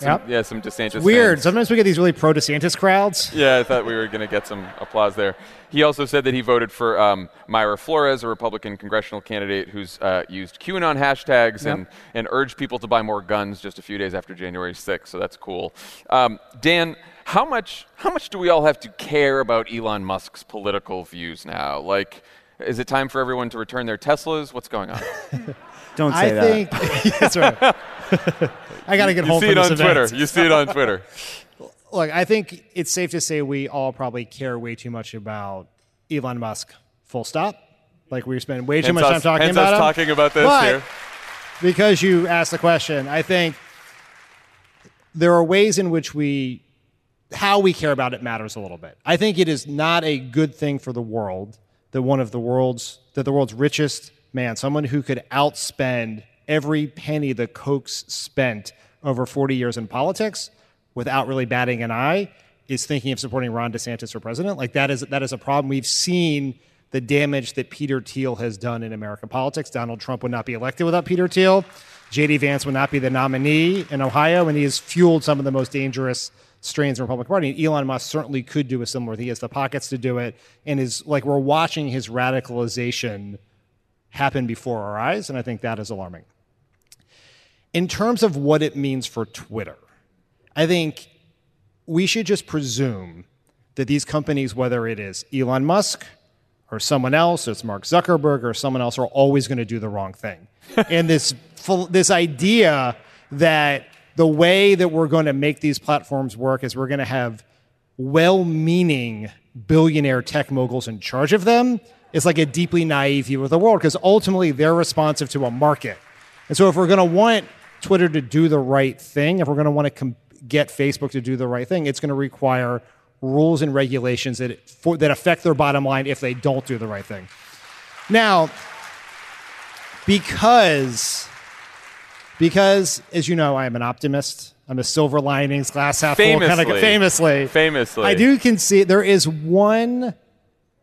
Some, Yep. Yeah, some DeSantis. Weird. fans- Sometimes we get these really pro DeSantis crowds. yeah, I thought we were going to get some applause there. He also said that he voted for um, Mayra Flores, a Republican congressional candidate who's uh, used QAnon hashtags Yep. and, and urged people to buy more guns just a few days after January 6th. So that's cool. Um, Dan, how much how much do we all have to care about Elon Musk's political views now? Like, is it time for everyone to return their Teslas? What's going on? Don't I say that. think that's right. I got to get you home see from it on this Twitter. You see it on Twitter. Look, I think it's safe to say we all probably care way too much about Elon Musk. Full stop. Like we spend way too Hence much us- time talking hence about us him. talking about this But here. Because you asked the question, I think there are ways in which we how we care about it matters a little bit. I think it is not a good thing for the world that one of the world's that the world's richest man, someone who could outspend every penny the Kochs spent over 40 years in politics without really batting an eye, is thinking of supporting Ron DeSantis for president. Like that is that is a problem. We've seen the damage that Peter Thiel has done in American politics. Donald Trump would not be elected without Peter Thiel. J.D. Vance would not be the nominee in Ohio, and he has fueled some of the most dangerous strains in the Republican Party. And Elon Musk certainly could do a similar thing. He has the pockets to do it, and is like we're watching his radicalization happen before our eyes, and I think that is alarming. In terms of what it means for Twitter, I think we should just presume that these companies, whether it is Elon Musk or someone else, or it's Mark Zuckerberg or someone else, are always going to do the wrong thing. and this full, this idea that the way that we're going to make these platforms work is we're going to have well-meaning billionaire tech moguls in charge of them It's like a deeply naive view of the world because ultimately they're responsive to a market. And so if we're going to want Twitter to do the right thing, if we're going to want to com- get Facebook to do the right thing, it's going to require rules and regulations that for, that affect their bottom line if they don't do the right thing. Now, because because as you know, I am an optimist. I'm a silver linings, glass half full kind of Famously. famously. Famously. I do concede there is one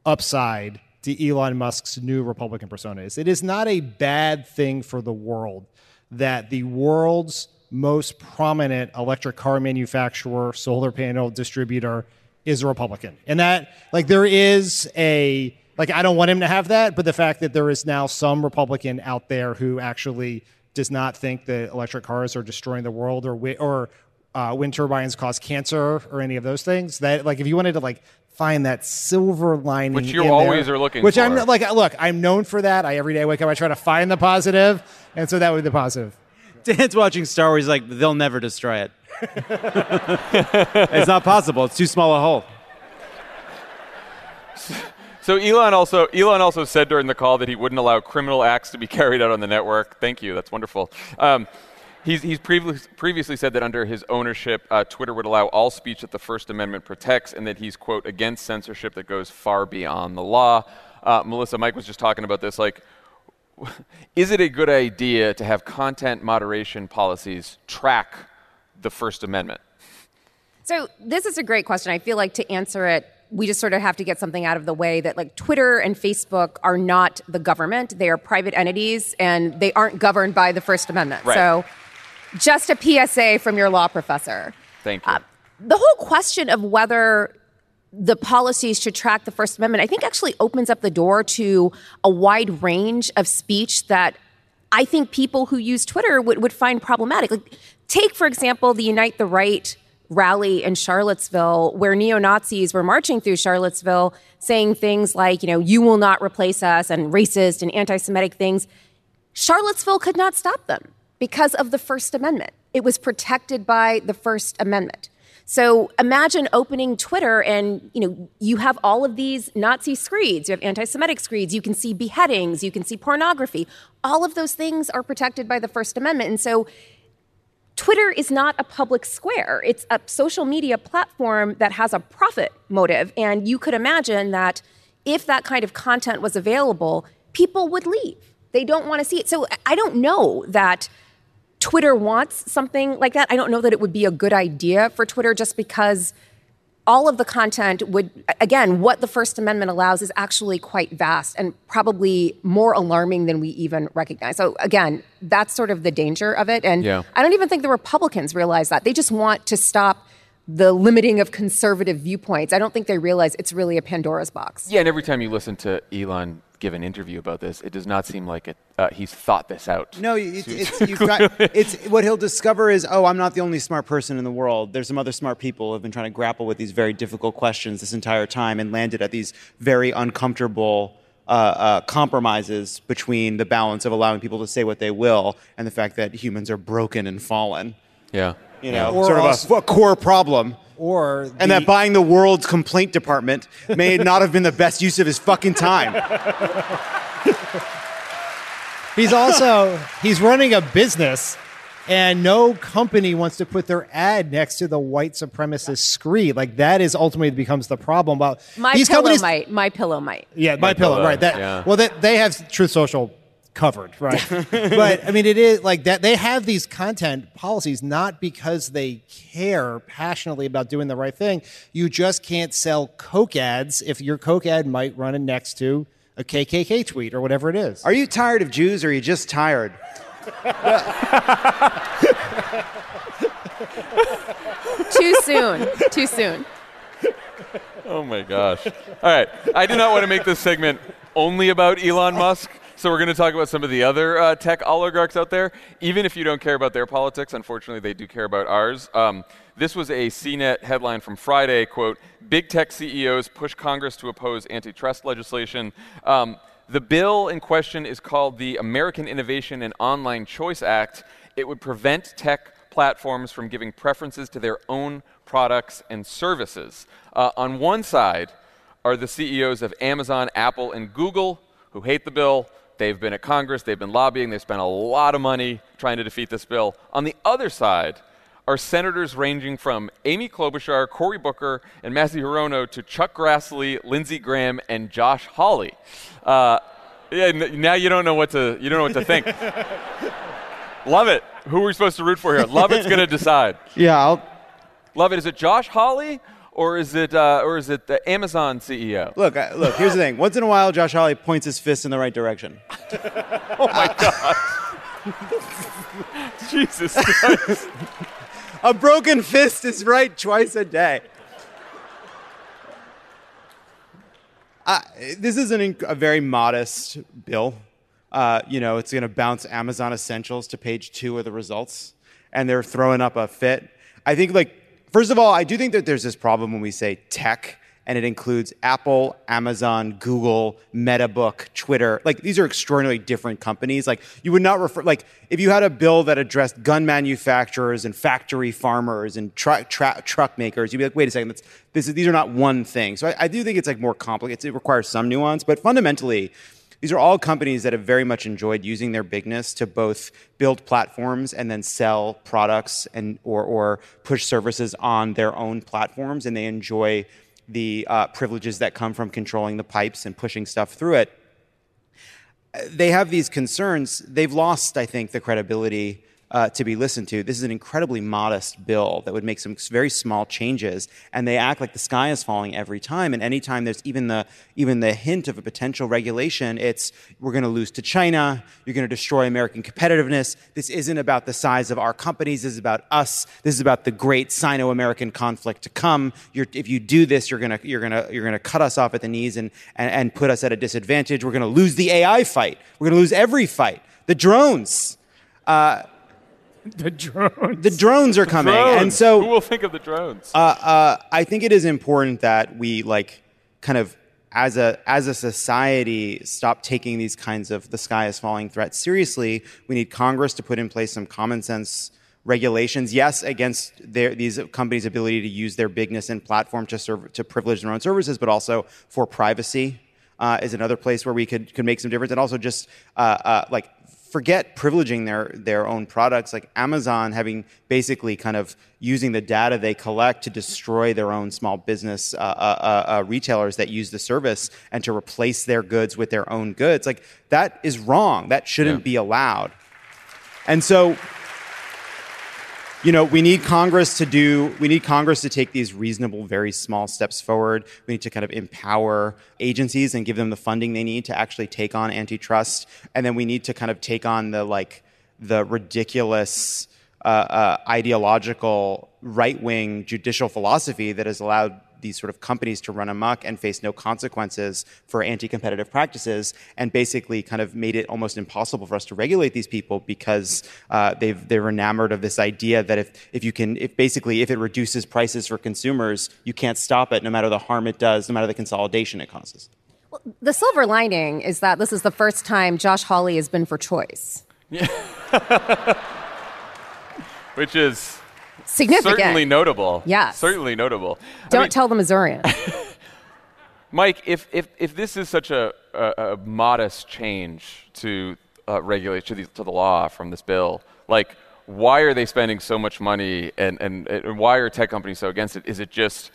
upside to Elon Musk's new Republican persona. Is It is not a bad thing for the world that the world's most prominent electric car manufacturer, solar panel distributor is a Republican. And that, like, there is a, like, I don't want him to have that, but the fact that there is now some Republican out there who actually does not think that electric cars are destroying the world or, wi- or uh, wind turbines cause cancer or any of those things. That like if you wanted to like find that silver lining, Which you in always there- are looking for. Which I'm like, look, I'm known for that. I every day I wake up, I try to find the positive, and so that would be the positive. Dan's watching Star Wars. Like they'll never destroy it. it's not possible. It's too small a hole. So Elon also Elon also said during the call that he wouldn't allow criminal acts to be carried out on the network. Thank you. That's wonderful. Um, he's he's previous, previously said that under his ownership, uh, Twitter would allow all speech that the First Amendment protects, and that he's quote against censorship that goes far beyond the law. Uh, Melissa, Mike was just talking about this. Like, is it a good idea to have content moderation policies track the First Amendment? So this is a great question. I feel like to answer it, we just sort of have to get something out of the way that like Twitter and Facebook are not the government. They are private entities and they aren't governed by the First Amendment. Right. So just a PSA from your law professor. Thank uh, you. The whole question of whether the policies should track the First Amendment, I think actually opens up the door to a wide range of speech that I think people who use Twitter would, would find problematic. Like, take, for example, the Unite the Right rally in Charlottesville where neo Nazis were marching through Charlottesville saying things like, you know, you will not replace us and racist and anti Semitic things. Charlottesville could not stop them because of the First Amendment. It was protected by the First Amendment. So imagine opening Twitter and you know you have all of these Nazi screeds, you have anti-Semitic screeds, you can see beheadings, you can see pornography. All of those things are protected by the First Amendment. And so Twitter is not a public square. It's a social media platform that has a profit motive. And you could imagine that if that kind of content was available, people would leave. They don't want to see it. So I don't know that Twitter wants something like that. I don't know that it would be a good idea for Twitter just because all of the content would, again, what the First Amendment allows is actually quite vast and probably more alarming than we even recognize. So, again, that's sort of the danger of it. And Yeah. I don't even think the Republicans realize that. They just want to stop the limiting of conservative viewpoints. I don't think they realize it's really a Pandora's box. Yeah, and every time you listen to Elon give an interview about this, it does not seem like it. Uh, he's thought this out. No, it's, it's, you've got, it's what he'll discover is, oh, I'm not the only smart person in the world. There's some other smart people who have been trying to grapple with these very difficult questions this entire time and landed at these very uncomfortable uh, uh, compromises between the balance of allowing people to say what they will and the fact that humans are broken and fallen. Yeah. You know, Or sort of also- a, a core problem. Or And that buying the world's complaint department may not have been the best use of his fucking time. He's also he's running a business, and no company wants to put their ad next to the white supremacist screed. Like that is ultimately becomes the problem. About My these pillow companies, might. My pillow might. yeah, my, pillow, Pillow, right? That yeah. well, that they have Truth Social covered, right? but I mean, it is like that. They have these content policies not because they care passionately about doing the right thing. You just can't sell Coke ads if your Coke ad might run it next to a KKK tweet or whatever it is. Are you tired of Jews or are you just tired? Too soon. Too soon. Oh my gosh. All right. I do not want to make this segment only about Elon Musk. So we're going to talk about some of the other uh, tech oligarchs out there. Even if you don't care about their politics, unfortunately, they do care about ours. Um, this was a CNET headline from Friday. Quote: Big tech CEOs push Congress to oppose antitrust legislation. Um, the bill in question is called the American Innovation and Online Choice Act. It would prevent tech platforms from giving preferences to their own products and services. Uh, on one side are the CEOs of Amazon, Apple, and Google who hate the bill. They've been at Congress, they've been lobbying, they've spent a lot of money trying to defeat this bill. On the other side are senators ranging from Amy Klobuchar, Cory Booker, and Mazie Hirono to Chuck Grassley, Lindsey Graham, and Josh Hawley. Uh, yeah, n- now you don't know what to you don't know what to think. Love it. Who are we supposed to root for here? Love it's going to decide. Yeah, I'll, Love it. Is it Josh Hawley or is it uh, or is it the Amazon CEO? Look, I, look. Here's the thing. Once in a while, Josh Hawley points his fist in the right direction. Oh my God. Jesus Christ. A broken fist is right twice a day. Uh, this is an, inc- a very modest bill. Uh, you know, it's going to bounce Amazon Essentials to page two of the results, and they're throwing up a fit. I think, like, first of all, I do think that there's this problem when we say tech, and it includes Apple, Amazon, Google, MetaBook, Twitter. Like, these are extraordinarily different companies. Like, you would not refer, like, if you had a bill that addressed gun manufacturers and factory farmers and truck tra- truck makers, you'd be like, wait a second, that's, this is, these are not one thing. So I, I do think it's like more complicated. It requires some nuance, but fundamentally, these are all companies that have very much enjoyed using their bigness to both build platforms and then sell products and or, or push services on their own platforms, and they enjoy the uh, privileges that come from controlling the pipes and pushing stuff through it. They have these concerns. They've lost, I think, the credibility uh, to be listened to. This is an incredibly modest bill that would make some very small changes, and they act like the sky is falling every time. And anytime there's even the even the hint of a potential regulation, it's we're going to lose to China. You're going to destroy American competitiveness. This isn't about the size of our companies. This is about us. This is about the great Sino-American conflict to come. You're, if you do this, you're going to you're going to you're going to cut us off at the knees and, and and put us at a disadvantage. We're going to lose the AI fight. We're going to lose every fight. The drones. Uh, the drones. The drones are coming, Drones. and so who will think of the drones? uh, uh, I think it is important that we like kind of as a as a society stop taking these kinds of the sky is falling threats seriously. We need Congress to put in place some common sense regulations. Yes, against their, these companies' ability to use their bigness and platform to serve to privilege their own services, but also for privacy uh, is another place where we could could make some difference, and also just uh, uh, like forget privileging their their own products like Amazon having basically kind of using the data they collect to destroy their own small business uh, uh, uh, retailers that use the service and to replace their goods with their own goods. Like that is wrong. That shouldn't Yeah. be allowed. And so you know, we need Congress to do, we need Congress to take these reasonable, very small steps forward. We need to kind of empower agencies and give them the funding they need to actually take on antitrust. And then we need to kind of take on the like, the ridiculous, uh, uh, ideological right wing judicial philosophy that has allowed these sort of companies to run amok and face no consequences for anti-competitive practices, and basically kind of made it almost impossible for us to regulate these people because uh, they've they're enamored of this idea that if if you can if basically if it reduces prices for consumers, you can't stop it no matter the harm it does, no matter the consolidation it causes. Well, The silver lining is that this is the first time Josh Hawley has been for choice. Yeah. Which is Significant. certainly notable. Yes. Certainly notable. Don't mean, tell the Missourian. Mike, if, if, if this is such a, a, a modest change to uh, regulate to the, to the law from this bill, like why are they spending so much money and, and, and why are tech companies so against it? Is it just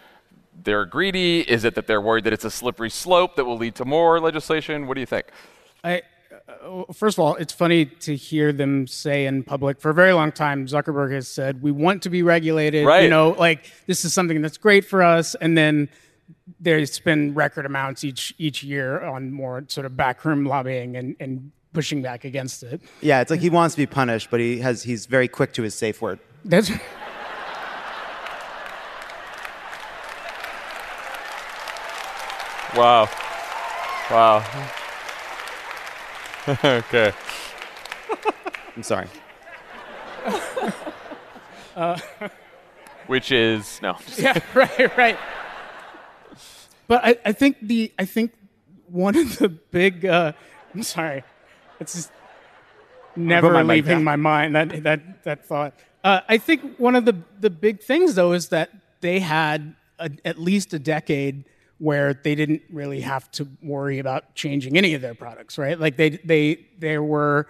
they're greedy? Is it that they're worried that it's a slippery slope that will lead to more legislation? What do you think? I, Uh, first of all, it's funny to hear them say in public. For a very long time, Zuckerberg has said, "We want to be regulated." Right. You know, like this is something that's great for us, and then they spend record amounts each each year on more sort of backroom lobbying and, and pushing back against it. Yeah, it's like he wants to be punished, but he has he's very quick to his safe word. That's Wow. Wow. okay. I'm sorry. Which is no. yeah, right, right. But I, I think the I think one of the big uh, I'm sorry, it's just never my mic leaving my mind that that that thought. Uh, I think one of the the big things though is that they had a, at least a decade where they didn't really have to worry about changing any of their products, right? Like they they there were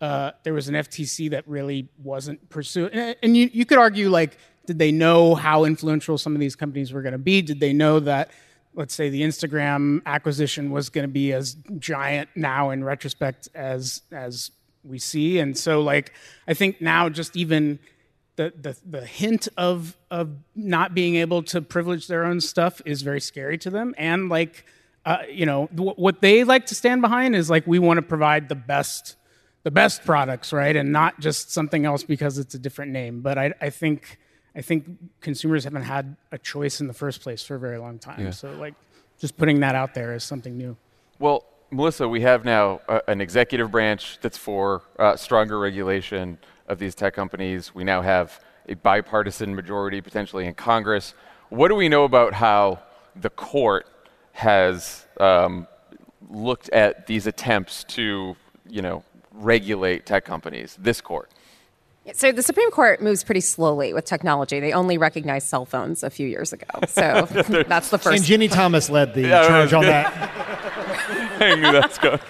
uh, there was an FTC that really wasn't pursuing, and, and you you could argue like, did they know how influential some of these companies were going to be? Did they know that? Let's say the Instagram acquisition was going to be as giant now in retrospect as as we see, and so like I think now just even the, the, the hint of of not being able to privilege their own stuff is very scary to them. And like uh, you know th- what they like to stand behind is like we want to provide the best the best products right? And not just something else because it's a different name. But i, I think i think consumers haven't had a choice in the first place for a very long time. So like just putting that out there is something new. Well, Melissa, we have now uh, an executive branch that's for uh, stronger regulation of these tech companies. We now have a bipartisan majority potentially in Congress. What do we know about how the court has um, looked at these attempts to, you know, regulate tech companies? This court. So the Supreme Court moves pretty slowly with technology. They only recognized cell phones a few years ago. So that's the first. And first. Ginni Thomas led the Yeah, charge on that. I knew that's good.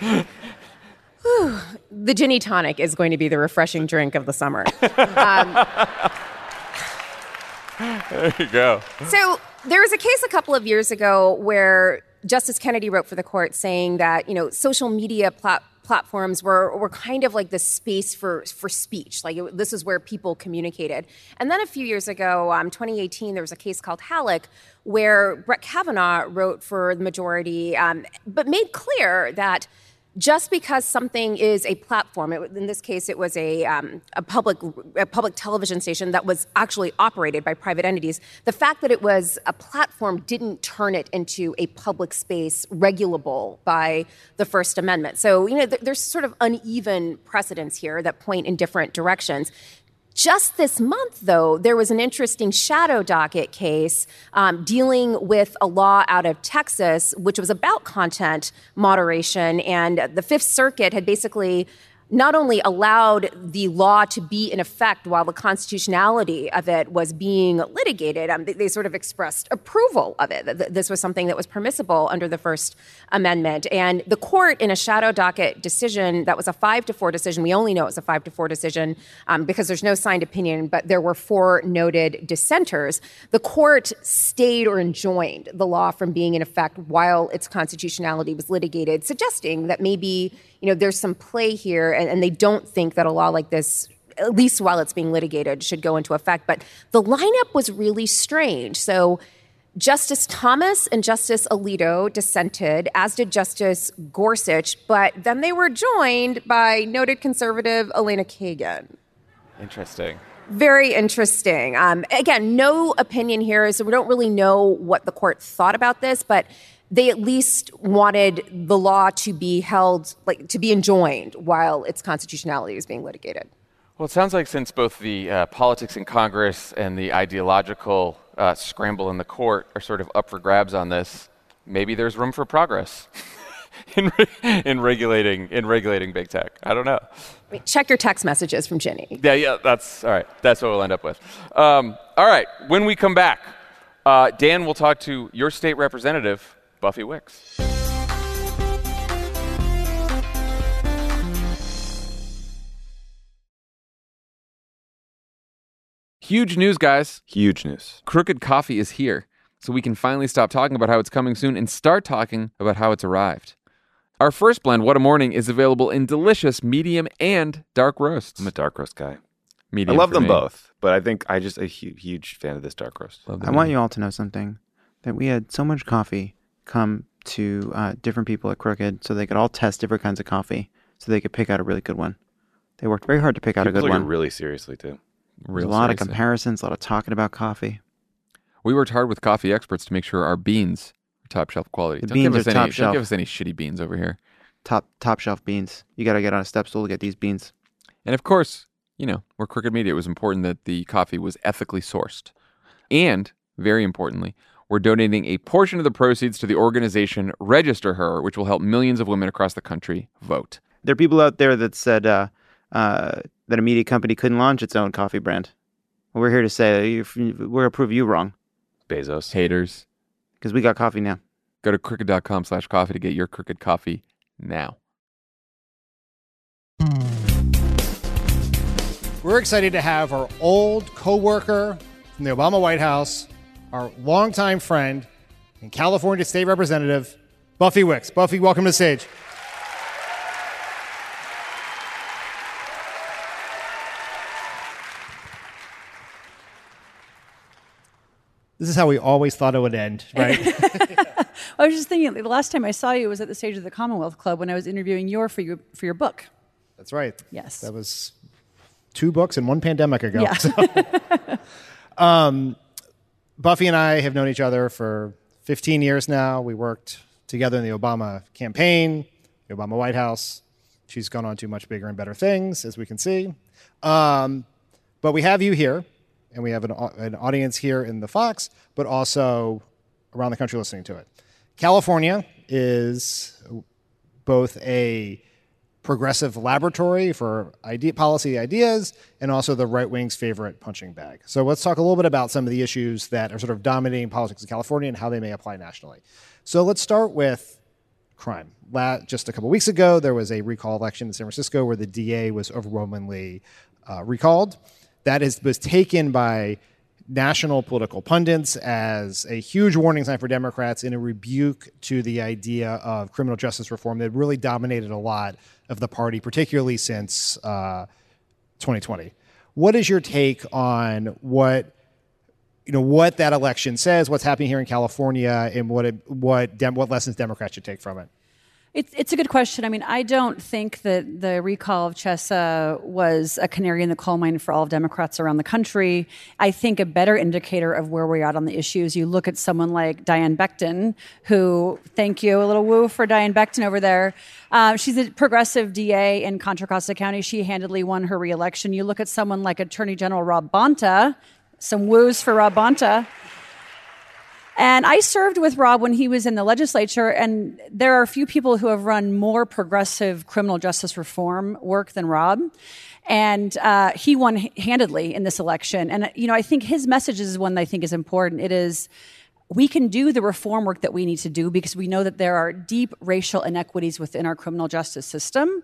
The ginny tonic is going to be the refreshing drink of the summer. There you go. So there was a case a couple of years ago where Justice Kennedy wrote for the court saying that you know social media plat- platforms were were kind of like the space for for speech. Like it, this is where people communicated. And then a few years ago, um, 2018, there was a case called Halleck where Brett Kavanaugh wrote for the majority, um, but made clear that just because something is a platform, it, in this case, it was a, um, a public a public television station that was actually operated by private entities. The fact that it was a platform didn't turn it into a public space regulable by the First Amendment. So you know, th- there's sort of uneven precedents here that point in different directions. Just this month, though, there was an interesting shadow docket case um, dealing with a law out of Texas, which was about content moderation. And the Fifth Circuit had basically not only allowed the law to be in effect while the constitutionality of it was being litigated, um, they, they, sort of expressed approval of it. This was something that was permissible under the First Amendment. And the court, in a shadow docket decision that was a five to four decision, we only know it was a five to four decision um, because there's no signed opinion, but there were four noted dissenters. The court stayed or enjoined the law from being in effect while its constitutionality was litigated, suggesting that maybe you know, there's some play here, and, and they don't think that a law like this at least while it's being litigated, should go into effect. But the lineup was really strange. So Justice Thomas and Justice Alito dissented, as did Justice Gorsuch, but then they were joined by noted conservative Elena Kagan. Interesting. Very interesting. Um, again, no opinion here, so we don't really know what the court thought about this, but they at least wanted the law to be held, like to be enjoined while its constitutionality is being litigated. Well, it sounds like since both the uh, politics in Congress and the ideological uh, scramble in the court are sort of up for grabs on this, maybe there's room for progress in, re- in regulating in regulating big tech. I don't know. Check your text messages from Ginni. Yeah, yeah, that's all right. That's what we'll end up with. Um, all right, when we come back, uh, Dan will talk to your state representative Buffy Wicks. Huge news, guys. Huge news. Crooked Coffee is here, so we can finally stop talking about how it's coming soon and start talking about how it's arrived. Our first blend, What a Morning, is available in delicious medium and dark roasts. I'm a dark roast guy. Medium I love for them me. both, but I think I just a hu- huge fan of this dark roast. I want you all to know something that we had so much coffee come to uh, different people at Crooked so they could all test different kinds of coffee so they could pick out a really good one. They worked very hard to pick out a good one. really seriously too. Real a lot of comparisons, a lot of talking about coffee. We worked hard with coffee experts to make sure our beans are top shelf quality. The don't beans give us are any, top Don't shelf. give us any shitty beans over here. Top top shelf beans. You got to get on a step stool to get these beans. And of course, you know, we're Crooked Media. It was important that the coffee was ethically sourced. And, very importantly, we're donating a portion of the proceeds to the organization Register Her, which will help millions of women across the country vote. There are people out there that said uh, uh, that a media company couldn't launch its own coffee brand. We're here to say we're going to prove you wrong Bezos. Haters, because we got coffee now. go to crooked.com slash coffee to get your Crooked coffee now. We're excited to have our old coworker from the Obama White House, our longtime friend and California State Representative, Buffy Wicks. Buffy, welcome to the stage. This is how we always thought it would end, right? I was just thinking the last time I saw you was at the stage of the Commonwealth Club when I was interviewing your for your for your book. That's right. Yes. That was two books and one pandemic ago. Yeah. So, um, Buffy and I have known each other for 15 years now. We worked together in the Obama campaign, the Obama White House. She's gone on to much bigger and better things, as we can see. Um, but we have you here, and we have an, an audience here in the Fox, but also around the country listening to it. California is both a progressive laboratory for idea, policy ideas and also the right wing's favorite punching bag. So let's talk a little bit about some of the issues that are sort of dominating politics in California and how they may apply nationally. So let's start with crime. Just a couple weeks ago, there was a recall election in San Francisco where the DA was overwhelmingly uh, recalled. That is, was taken by national political pundits as a huge warning sign for Democrats and a rebuke to the idea of criminal justice reform that really dominated a lot of the party, particularly since uh, 2020. What is your take on what you know what that election says, what's happening here in California, and what it, what dem- what lessons Democrats should take from it? It's, it's a good question. I mean, I don't think that the recall of Chesa was a canary in the coal mine for all of Democrats around the country. I think a better indicator of where we're at on the issues, you look at someone like Diane Becton, who, thank you, a little woo for Diane Becton over there. Uh, she's a progressive DA in Contra Costa County. She handedly won her reelection. You look at someone like Attorney General Rob Bonta, some woos for Rob Bonta. And I served with Rob when he was in the legislature, and there are a few people who have run more progressive criminal justice reform work than Rob. And uh, he won handedly in this election. And, you know, I think his message is one that I think is important. It is we can do the reform work that we need to do because we know that there are deep racial inequities within our criminal justice system.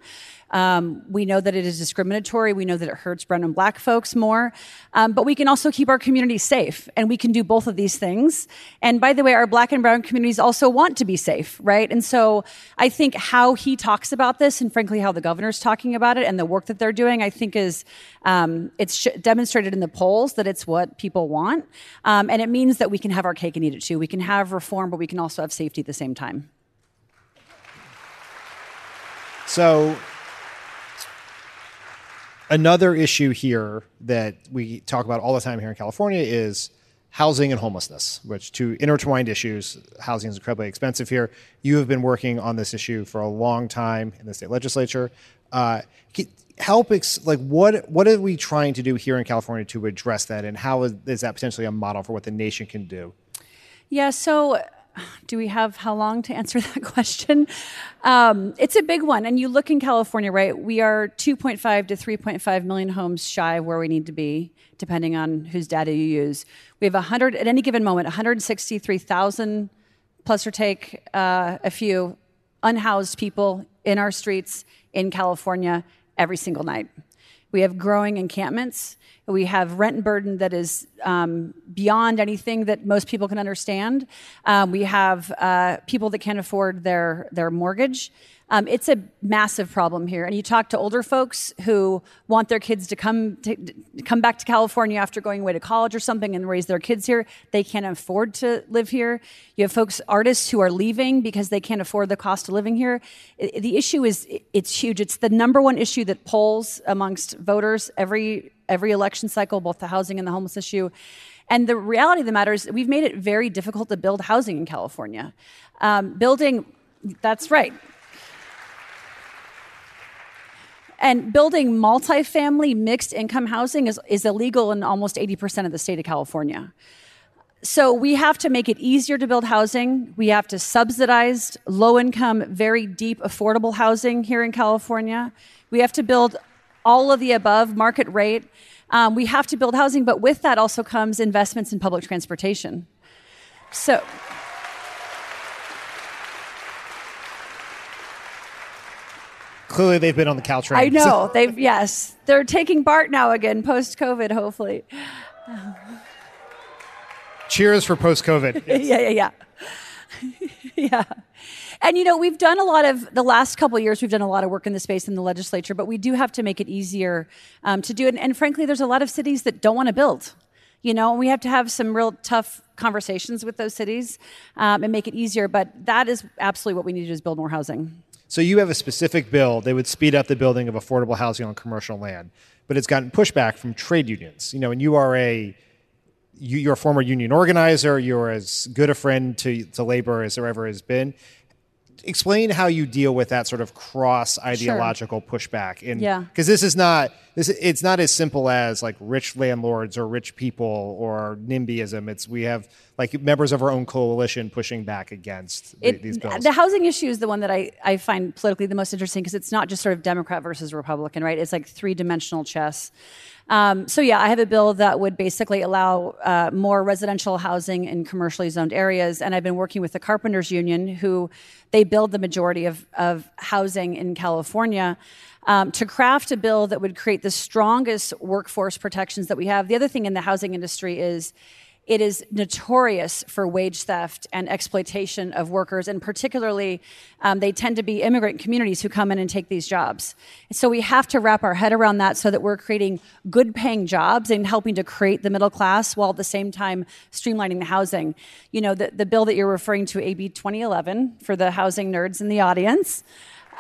Um, we know that it is discriminatory. We know that it hurts brown and black folks more. Um, but we can also keep our communities safe. And we can do both of these things. And by the way, our black and brown communities also want to be safe, right? And so I think how he talks about this and frankly how the governor's talking about it and the work that they're doing, I think is um, it's sh- demonstrated in the polls that it's what people want. Um, and it means that we can have our cake and eat it too. We can have reform, but we can also have safety at the same time. So another issue here that we talk about all the time here in California is housing and homelessness, which two intertwined issues. Housing is incredibly expensive here. You have been working on this issue for a long time in the state legislature. Uh, help ex- like what what are we trying to do here in California to address that, and how is, is that potentially a model for what the nation can do? Yeah, so do we have how long to answer that question? Um, it's a big one. And you look in California, right? We are 2.5 to 3.5 million homes shy of where we need to be, depending on whose data you use. We have 100, at any given moment, 163,000 plus or take uh, a few unhoused people in our streets in California every single night. We have growing encampments. We have rent burden that is um, beyond anything that most people can understand. Um, we have uh, people that can't afford their, their mortgage. Um, it's a massive problem here. And you talk to older folks who want their kids to come to, come back to California after going away to college or something and raise their kids here. They can't afford to live here. You have folks, artists who are leaving because they can't afford the cost of living here. It, the issue is it's huge. It's the number one issue that polls amongst voters every every election cycle, both the housing and the homeless issue. And the reality of the matter is, we've made it very difficult to build housing in California. Um, building, that's right. And building multifamily mixed income housing is, is illegal in almost 80% of the state of California. So we have to make it easier to build housing. We have to subsidize low income, very deep, affordable housing here in California. We have to build all of the above market rate. Um, we have to build housing, but with that also comes investments in public transportation. So, Clearly, they've been on the couch Caltrain. I know they've yes, they're taking BART now again post COVID. Hopefully. Cheers for post COVID. yeah, yeah, yeah, yeah. And you know, we've done a lot of the last couple years. We've done a lot of work in the space in the legislature, but we do have to make it easier um, to do it. And, and frankly, there's a lot of cities that don't want to build. You know, and we have to have some real tough conversations with those cities um, and make it easier. But that is absolutely what we need to do is build more housing. So you have a specific bill that would speed up the building of affordable housing on commercial land, but it's gotten pushback from trade unions. You know, and you are a you, are a former union organizer. You're as good a friend to, to labor as there ever has been explain how you deal with that sort of cross ideological sure. pushback and yeah. because this is not this it's not as simple as like rich landlords or rich people or nimbyism. It's we have like members of our own coalition pushing back against it, these bills. the housing issue is the one that i, I find politically the most interesting because it's not just sort of democrat versus republican right? It's like three-dimensional chess um, so yeah, I have a bill that would basically allow uh, more residential housing in commercially zoned areas, and I've been working with the carpenters union, who they build the majority of, of housing in California. Um, to craft a bill that would create the strongest workforce protections that we have. The other thing in the housing industry is it is notorious for wage theft and exploitation of workers, and particularly um, they tend to be immigrant communities who come in and take these jobs. So we have to wrap our head around that so that we're creating good paying jobs and helping to create the middle class while at the same time streamlining the housing. You know, the, the bill that you're referring to, AB 2011, for the housing nerds in the audience.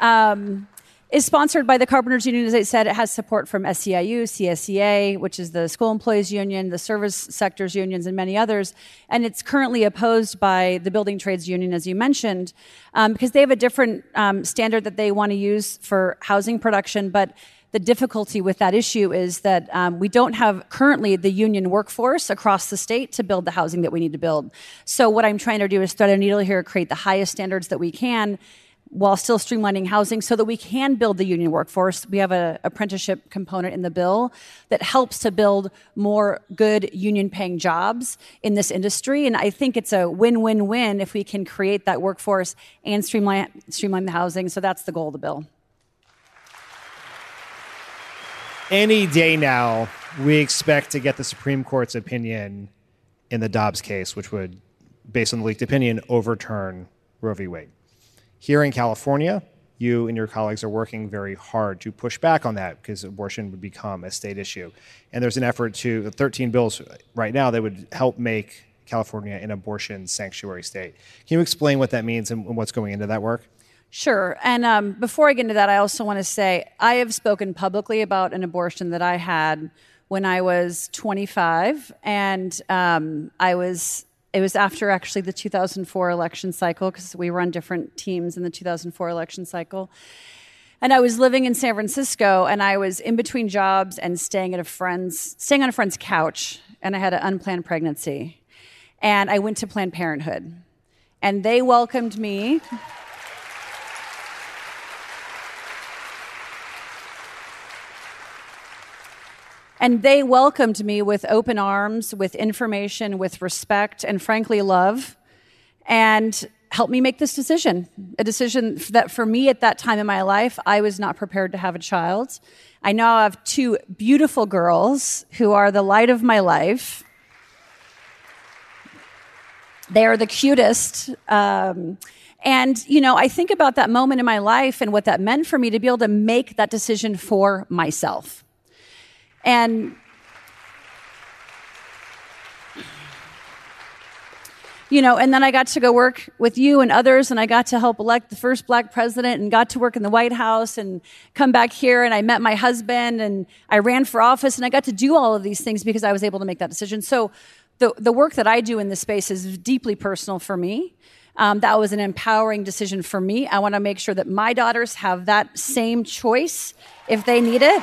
Um, is sponsored by the Carpenters Union. As I said, it has support from SEIU, CSEA, which is the School Employees Union, the Service Sectors Unions, and many others. And it's currently opposed by the Building Trades Union, as you mentioned, um, because they have a different um, standard that they want to use for housing production. But the difficulty with that issue is that um, we don't have currently the union workforce across the state to build the housing that we need to build. So, what I'm trying to do is thread a needle here, create the highest standards that we can while still streamlining housing so that we can build the union workforce. We have an apprenticeship component in the bill that helps to build more good union paying jobs in this industry. And I think it's a win win win if we can create that workforce and streamline, streamline the housing. So that's the goal of the bill. Any day now, we expect to get the Supreme Court's opinion in the Dobbs case, which would, based on the leaked opinion, overturn Roe v. Wade. Here in California, you and your colleagues are working very hard to push back on that because abortion would become a state issue. And there's an effort to 13 bills right now that would help make California an abortion sanctuary state. Can you explain what that means and what's going into that work? Sure. And um, before I get into that, I also want to say I have spoken publicly about an abortion that I had when I was 25, and um, I was it was after actually the 2004 election cycle because we run different teams in the 2004 election cycle. And I was living in San Francisco and I was in between jobs and staying at a friend's staying on a friend's couch and I had an unplanned pregnancy. And I went to Planned Parenthood. And they welcomed me And they welcomed me with open arms, with information, with respect, and frankly, love, and helped me make this decision. A decision that for me at that time in my life, I was not prepared to have a child. I now have two beautiful girls who are the light of my life. They are the cutest. Um, and, you know, I think about that moment in my life and what that meant for me to be able to make that decision for myself. And you know, and then I got to go work with you and others, and I got to help elect the first black president and got to work in the White House and come back here and I met my husband and I ran for office and I got to do all of these things because I was able to make that decision. So the, the work that I do in this space is deeply personal for me. Um, that was an empowering decision for me. I want to make sure that my daughters have that same choice if they need it.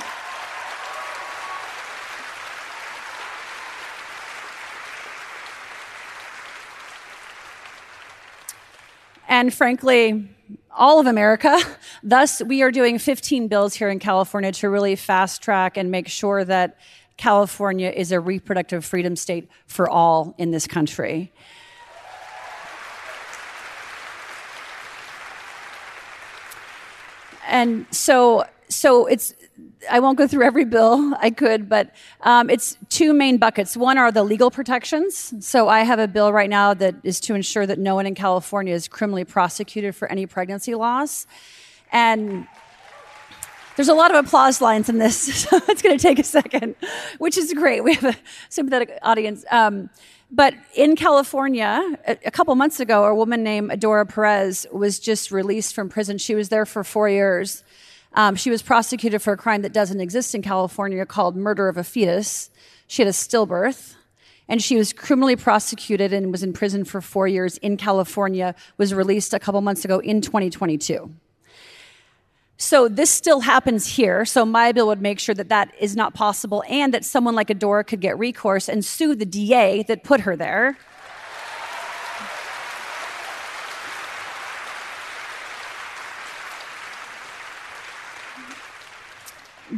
And frankly, all of America. Thus, we are doing 15 bills here in California to really fast track and make sure that California is a reproductive freedom state for all in this country. And so, so it's I won't go through every bill. I could, but um, it's two main buckets. One are the legal protections. So I have a bill right now that is to ensure that no one in California is criminally prosecuted for any pregnancy loss. And there's a lot of applause lines in this, so it's going to take a second, which is great. We have a sympathetic audience. Um, but in California, a, a couple months ago, a woman named Adora Perez was just released from prison. She was there for four years um, she was prosecuted for a crime that doesn't exist in California called murder of a fetus. She had a stillbirth. And she was criminally prosecuted and was in prison for four years in California, was released a couple months ago in 2022. So this still happens here. So my bill would make sure that that is not possible and that someone like Adora could get recourse and sue the DA that put her there.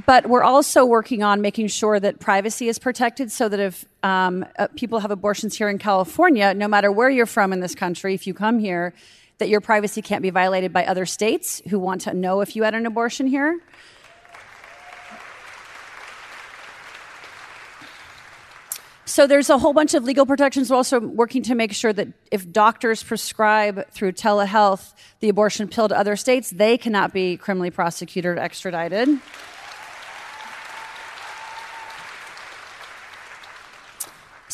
But we're also working on making sure that privacy is protected so that if um, uh, people have abortions here in California, no matter where you're from in this country, if you come here, that your privacy can't be violated by other states who want to know if you had an abortion here. so there's a whole bunch of legal protections. We're also working to make sure that if doctors prescribe through telehealth the abortion pill to other states, they cannot be criminally prosecuted or extradited.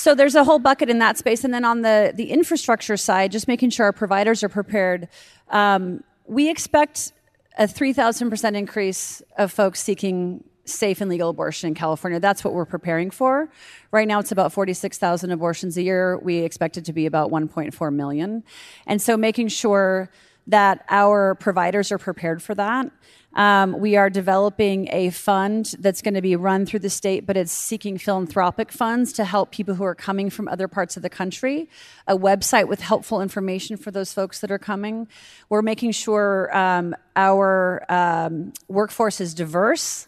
So there's a whole bucket in that space, and then on the the infrastructure side, just making sure our providers are prepared. Um, we expect a 3,000% increase of folks seeking safe and legal abortion in California. That's what we're preparing for. Right now, it's about 46,000 abortions a year. We expect it to be about 1.4 million. And so making sure that our providers are prepared for that. Um, we are developing a fund that's going to be run through the state, but it's seeking philanthropic funds to help people who are coming from other parts of the country. A website with helpful information for those folks that are coming. We're making sure um, our um, workforce is diverse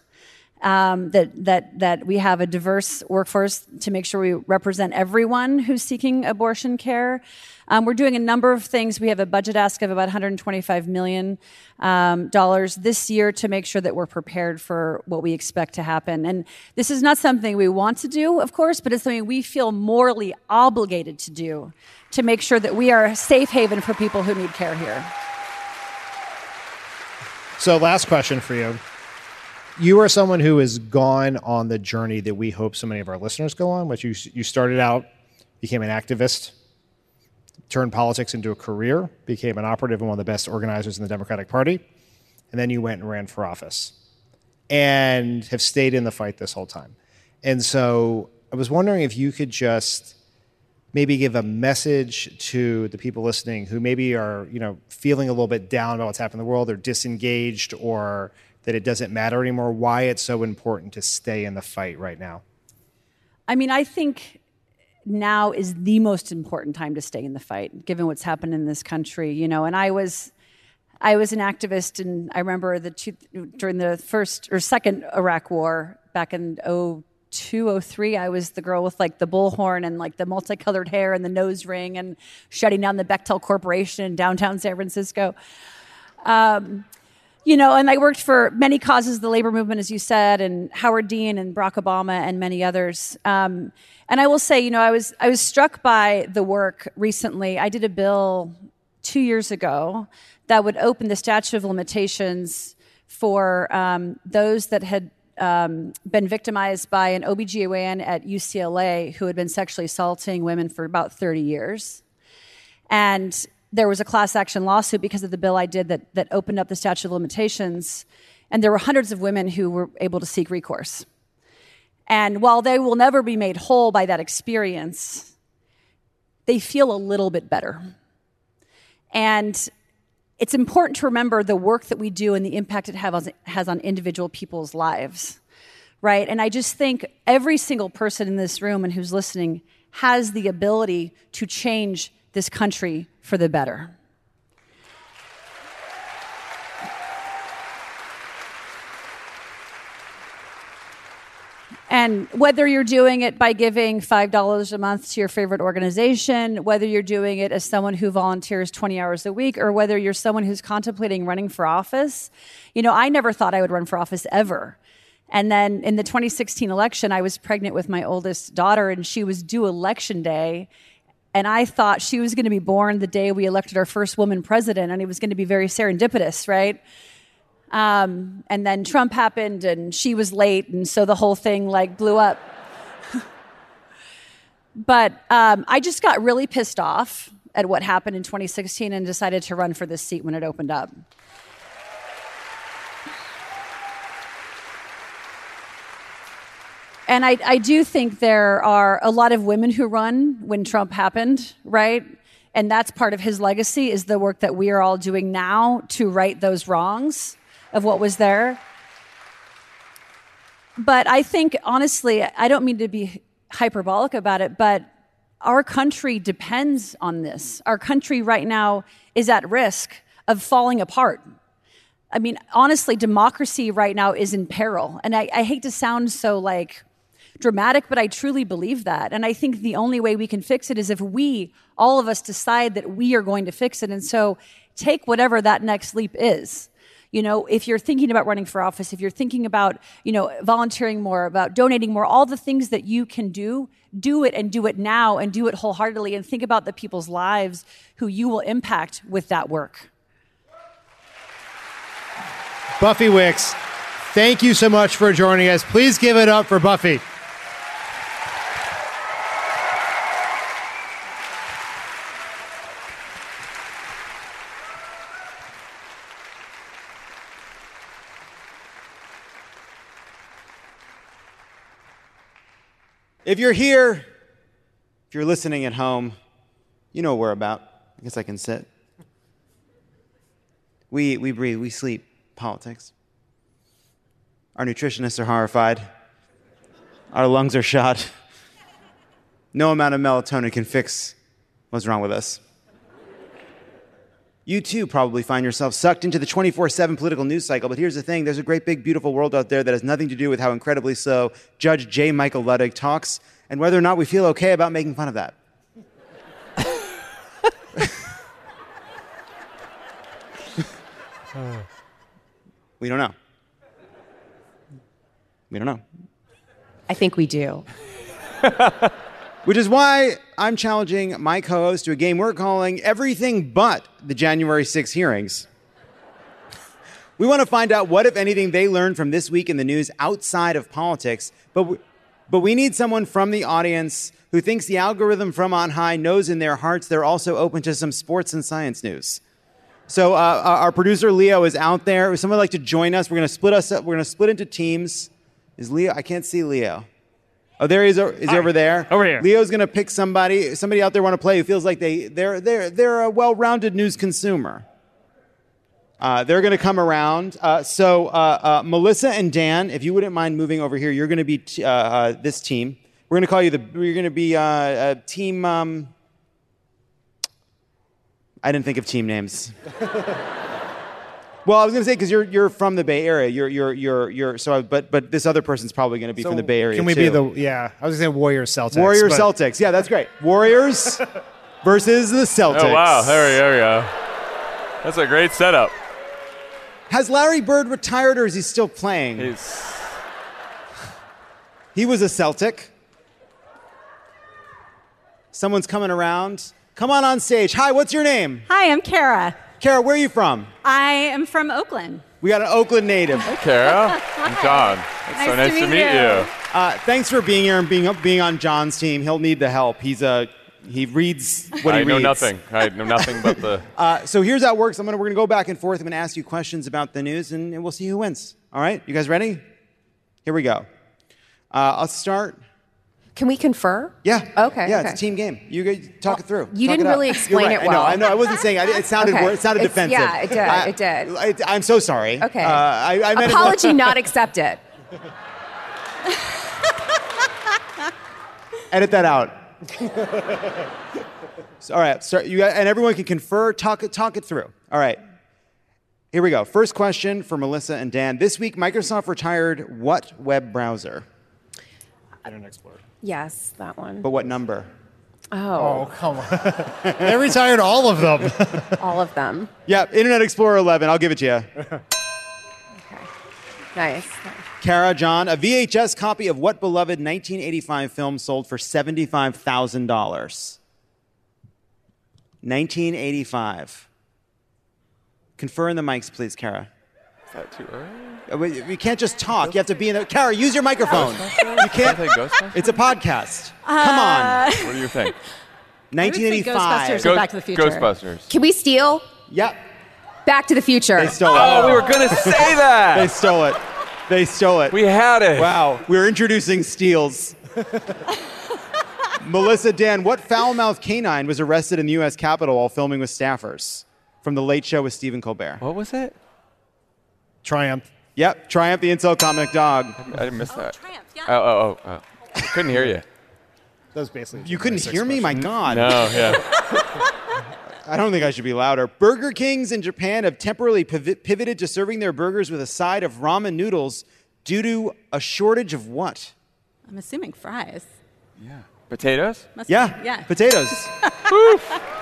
um, that that that we have a diverse workforce to make sure we represent everyone who's seeking abortion care. Um, we're doing a number of things. We have a budget ask of about 125 million um, dollars this year to make sure that we're prepared for what we expect to happen. And this is not something we want to do, of course, but it's something we feel morally obligated to do to make sure that we are a safe haven for people who need care here. So, last question for you you are someone who has gone on the journey that we hope so many of our listeners go on, which you, you started out, became an activist, turned politics into a career, became an operative and one of the best organizers in the Democratic Party, and then you went and ran for office and have stayed in the fight this whole time. And so I was wondering if you could just maybe give a message to the people listening who maybe are, you know, feeling a little bit down about what's happening in the world, or disengaged or that it doesn't matter anymore, why it's so important to stay in the fight right now? I mean, I think now is the most important time to stay in the fight, given what's happened in this country. You know, and I was, I was an activist, and I remember the two, during the first or second Iraq War back in 02, 03, I was the girl with like the bullhorn and like the multicolored hair and the nose ring and shutting down the Bechtel Corporation in downtown San Francisco. Um, you know, and I worked for many causes, the labor movement, as you said, and Howard Dean and Barack Obama and many others. Um, and I will say, you know, I was I was struck by the work recently. I did a bill two years ago that would open the statute of limitations for um, those that had um, been victimized by an OBGYN at UCLA who had been sexually assaulting women for about 30 years. And there was a class action lawsuit because of the bill I did that, that opened up the statute of limitations. And there were hundreds of women who were able to seek recourse. And while they will never be made whole by that experience, they feel a little bit better. And it's important to remember the work that we do and the impact it has on individual people's lives, right? And I just think every single person in this room and who's listening has the ability to change this country for the better. And whether you're doing it by giving $5 a month to your favorite organization, whether you're doing it as someone who volunteers 20 hours a week, or whether you're someone who's contemplating running for office, you know, I never thought I would run for office ever. And then in the 2016 election, I was pregnant with my oldest daughter, and she was due election day and I thought she was going to be born the day we elected our first woman president, and it was going to be very serendipitous, right? Um, and then Trump happened, and she was late, and so the whole thing like blew up. but um, I just got really pissed off at what happened in 2016 and decided to run for this seat when it opened up. And I, I do think there are a lot of women who run when Trump happened, right? And that's part of his legacy is the work that we are all doing now to right those wrongs of what was there. But I think, honestly, I don't mean to be hyperbolic about it, but our country depends on this. Our country right now is at risk of falling apart. I mean, honestly, democracy right now is in peril. And I, I hate to sound so like dramatic, but I truly believe that. And I think the only way we can fix it is if we, all of us, decide that we are going to fix it. And so take whatever that next leap is. You know, if you're thinking about running for office, if you're thinking about, you know, volunteering more, about donating more, all the things that you can do, do it and do it now and do it wholeheartedly and think about the people's lives who you will impact with that work. Buffy Wicks, thank you so much for joining us. Please give it up for Buffy. If you're here, if you're listening at home, you know what we're about. I guess I can sit. We eat, we breathe, we sleep politics. Our nutritionists are horrified. Our lungs are shot. No amount of melatonin can fix what's wrong with us. You too probably find yourself sucked into the 24 7 political news cycle, but here's the thing there's a great big beautiful world out there that has nothing to do with how incredibly slow Judge J. Michael Luttig talks and whether or not we feel okay about making fun of that. we don't know. We don't know. I think we do. Which is why I'm challenging my co host to a game we're calling Everything But the January 6 hearings. We want to find out what, if anything, they learned from this week in the news outside of politics, but we, but we need someone from the audience who thinks the algorithm from on high knows in their hearts they're also open to some sports and science news. So uh, our producer Leo is out there. Someone like to join us? We're going to split us up. We're going to split into teams. Is Leo? I can't see Leo. Oh, there he is. Is he over there? Over here. Leo's going to pick somebody. Somebody out there want to play who feels like they they're they're they're a well-rounded news consumer. Uh, they're going to come around. Uh, so uh, uh, Melissa and Dan, if you wouldn't mind moving over here, you're going to be t- uh, uh, this team. We're going to call you the. You're going to be uh, uh, team. Um, I didn't think of team names. well, I was going to say because you're you're from the Bay Area. You're you're you're you're so. But but this other person's probably going to be from the Bay Area. Can we too. be the, yeah, I was going to say Warriors Celtics. Warriors but- Celtics? Yeah, that's great. Warriors versus the Celtics. Oh wow, there we, there we go. That's a great setup. Has Larry Bird retired or is he still playing? He's He was a Celtic. Someone's coming around. Come on on stage. Hi, what's your name? Hi, I'm Kara. Kara, where are you from? I am from Oakland. We got an Oakland native. Hey, Kara. I'm John. It's so nice to meet, you. Uh, thanks for being here and being being on John's team. He'll need the help. He's a he reads what I he know nothing. I know nothing but the. Uh, so here's how it works. I'm gonna we're gonna go back and forth. I'm gonna ask you questions about the news, and, and we'll see who wins. All right, you guys ready? Here we go. Uh, I'll start. Can we confer? Yeah. Okay, Yeah, okay. it's a team game. You guys talk it through. you Talk didn't it really explain right. it well. I know. I know. I wasn't saying. I, it sounded. Okay. It sounded It's- defensive. yeah, it did, I- it did. I, I'm so sorry. Okay. Uh, I, I meant it- Apology not accepted. Edit that out. So, all right. So you and everyone can confer. Talk it. Talk it through. All right. Here we go. First question for Melissa and Dan. This week, Microsoft retired what web browser? Internet Explorer. Yes, that one. But what number? Oh, Oh, come on. they retired all of them. all of them. Yeah, Internet Explorer 11. I'll give it to you. Okay. Nice. Kara, John, a VHS copy of what beloved 1985 film sold for $75,000? 1985. Confer in the mics, please, Kara. Is that too early? Uh, we- We can't just talk. You have to be in the. Kara, use your microphone. You can't. It's a podcast. Come on. What do you think? 1985. Ghostbusters or Back to the Future. Ghostbusters. Can we steal? Yep. Back to the Future. They stole it. Oh, we were gonna say that. They stole it. They stole it. We had it. Wow, we're introducing steals. Melissa Dan, what foul-mouthed canine was arrested in the U.S. Capitol while filming with staffers from The Late Show with Stephen Colbert? What was it? Triumph. Yep, Triumph the Insult Comic Dog. I didn't miss oh, that. Triumph, yeah. Oh, oh, oh, oh. Couldn't hear you. That was basically. You couldn't hear me? My God. No, yeah. I don't think I should be louder. Burger Kings in Japan have temporarily piv- pivoted to serving their burgers with a side of ramen noodles due to a shortage of what? I'm assuming fries. Yeah. Potatoes? Must Yeah, Be, yeah. potatoes.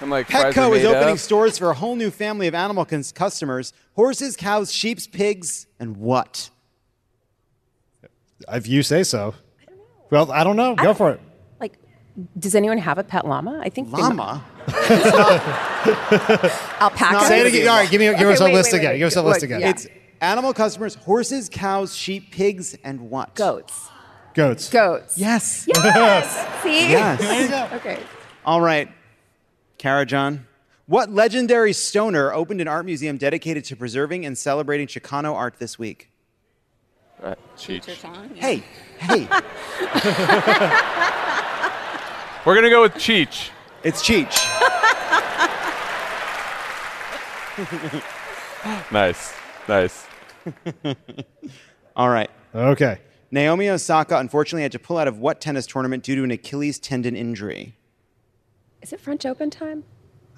I'm like, Petco is made opening up. stores for a whole new family of animal cons- customers: horses, cows, sheep, pigs, and what? Uh, if you say so. Well, I don't know. Go for it. Like, does anyone have a pet llama? I think they might- Llama. alpaca. Say it again. All right, give me give Okay, us a wait, list wait, again. wait. Give us a list What- again. yeah. It's animal customers: horses, cows, sheep, pigs, and what? Goats. Goats. Goats. Yes. Yes. See? Yes. okay. All right, Kara John. What legendary stoner opened an art museum dedicated to preserving and celebrating Chicano art this week? Uh, Cheech. Hey, hey, We're gonna go with Cheech. it's Cheech. Nice, nice. All right. Okay. Naomi Osaka unfortunately had to pull out of what tennis tournament due to an Achilles tendon injury? Is it French Open time?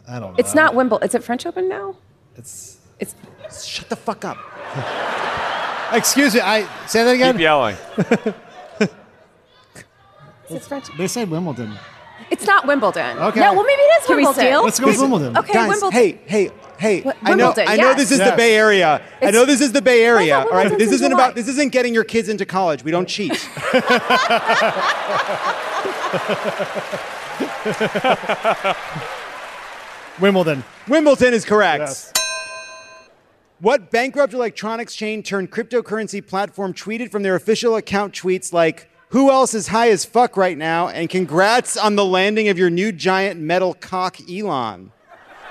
I don't know. It's not Wimbledon. Is it French Open now? It's. It's. Shut the fuck up. Excuse me. I say that again. Keep yelling. Is it French? They say Wimbledon. It's not Wimbledon. Okay. No, well, maybe it is Can we Wimbledon. steal? Let's go with Wimbledon. Okay, Guys, Wimbledon. hey, hey, hey! What- I know, Wimbledon, I know yes. this is Yes. the Bay Area. I It's- know this is the Bay Area. All right, Wimbledon's this in isn't July. about. This isn't getting your kids into college. We don't cheat. Wimbledon. Wimbledon is correct. Yes. What bankrupt electronics chain turned cryptocurrency platform tweeted from their official account tweets like, Who else is high as fuck right now? And congrats on the landing of your new giant metal cock, Elon.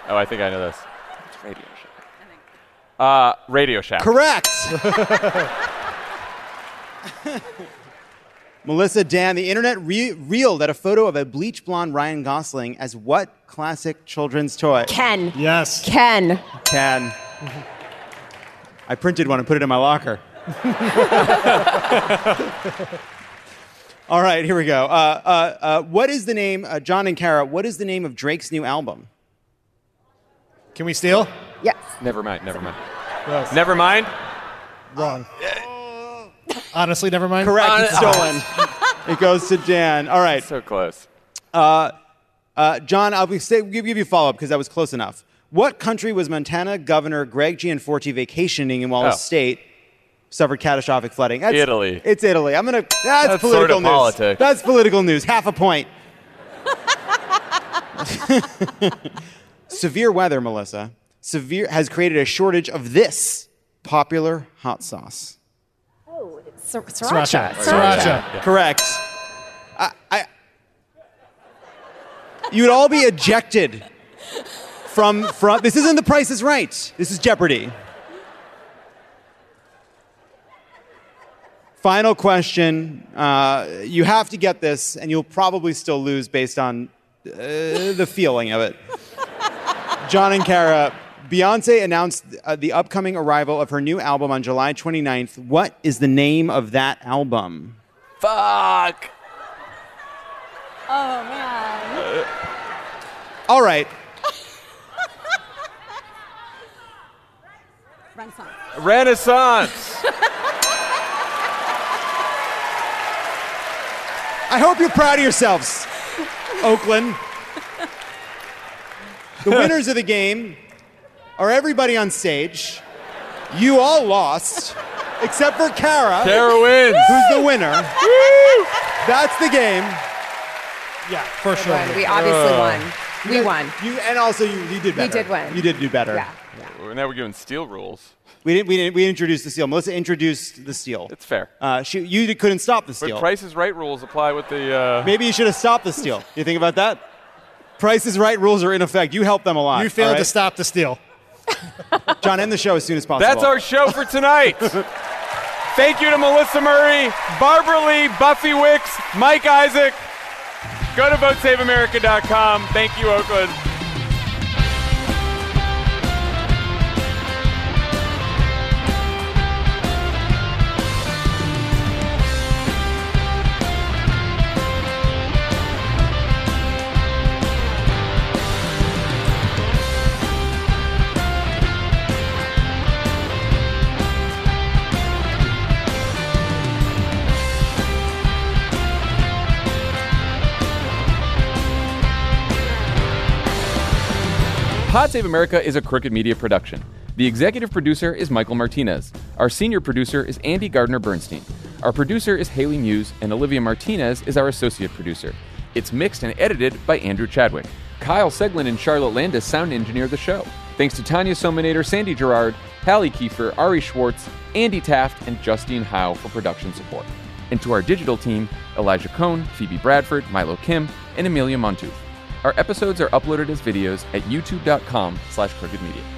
Oh, I think I know this. It's Radio Shack. Uh, Radio Shack. Correct. Melissa Dan, the internet re- reeled at a photo of a bleach blonde Ryan Gosling as what classic children's toy? Ken. Yes. Ken. Ken. I printed one and put it in my locker. All right, here we go. Uh, uh, uh, what is the name, uh, John and Kara, what is the name of Drake's new album? Can we steal? Yes. Never mind. Never mind. Yes. Never mind. Wrong. Honestly, never mind. Correct, it's stolen. it goes to Dan. All right. So close. Uh, uh, John, I'll be, say, give, give you a follow up because that was close enough. What country was Montana Governor Greg Gianforte vacationing in while Oh. his state suffered catastrophic flooding? That's- Italy. It's Italy. I'm gonna. That's, That's political sort of news. politics. That's political news. Half a point. Severe weather, Melissa. Severe has created a shortage of this popular hot sauce. It's sriracha. Sriracha. Sriracha. Correct. I, I, you would all be ejected from from. This isn't The Price is Right. This is Jeopardy. Final question. Uh, you have to get this, and you'll probably still lose based on uh, the feeling of it. John and Kara, Beyonce announced uh, the upcoming arrival of her new album on July 29th. What is the name of that album? Fuck. Oh man. All right. Renaissance. Renaissance. I hope you're proud of yourselves, Oakland. The winners of the game are everybody on stage. You all lost, except for Kara, Kara wins. who's the winner. That's the game. Yeah, for sure. Won. We obviously won. We won. You and also you, you did better. We did win. You did do better. Yeah. Now we're giving steel rules. We didn't. We didn't. We introduced the steal. Melissa introduced the steal. It's fair. Uh, she, you couldn't stop the But steal. Price is Right rules apply with the. Uh, Maybe you should have stopped the steal. You think about that? Price is Right rules are in effect. You helped them a lot. You failed all to stop the steal. John, end the show as soon as possible. That's our show for tonight. Thank you to Melissa Murray, Barbara Lee, Buffy Wicks, Mike Isaac. Go to votesaveamerica.com. Thank you, Oakland. Pod Save America is a Crooked Media production. The executive producer is Michael Martinez. Our senior producer is Andy Gardner Bernstein. Our producer is Haley Muse, and Olivia Martinez is our associate producer. It's mixed and edited by Andrew Chadwick. Kyle Seglin and Charlotte Landis sound engineer the show. Thanks to Tanya Somanader, Sandy Girard, Hallie Kiefer, Ari Schwartz, Andy Taft, and Justine Howe for production support. And to our digital team, Elijah Cohn, Phoebe Bradford, Milo Kim, and Amelia Montooth. Our episodes are uploaded as videos at youtube.com slash crookedmedia.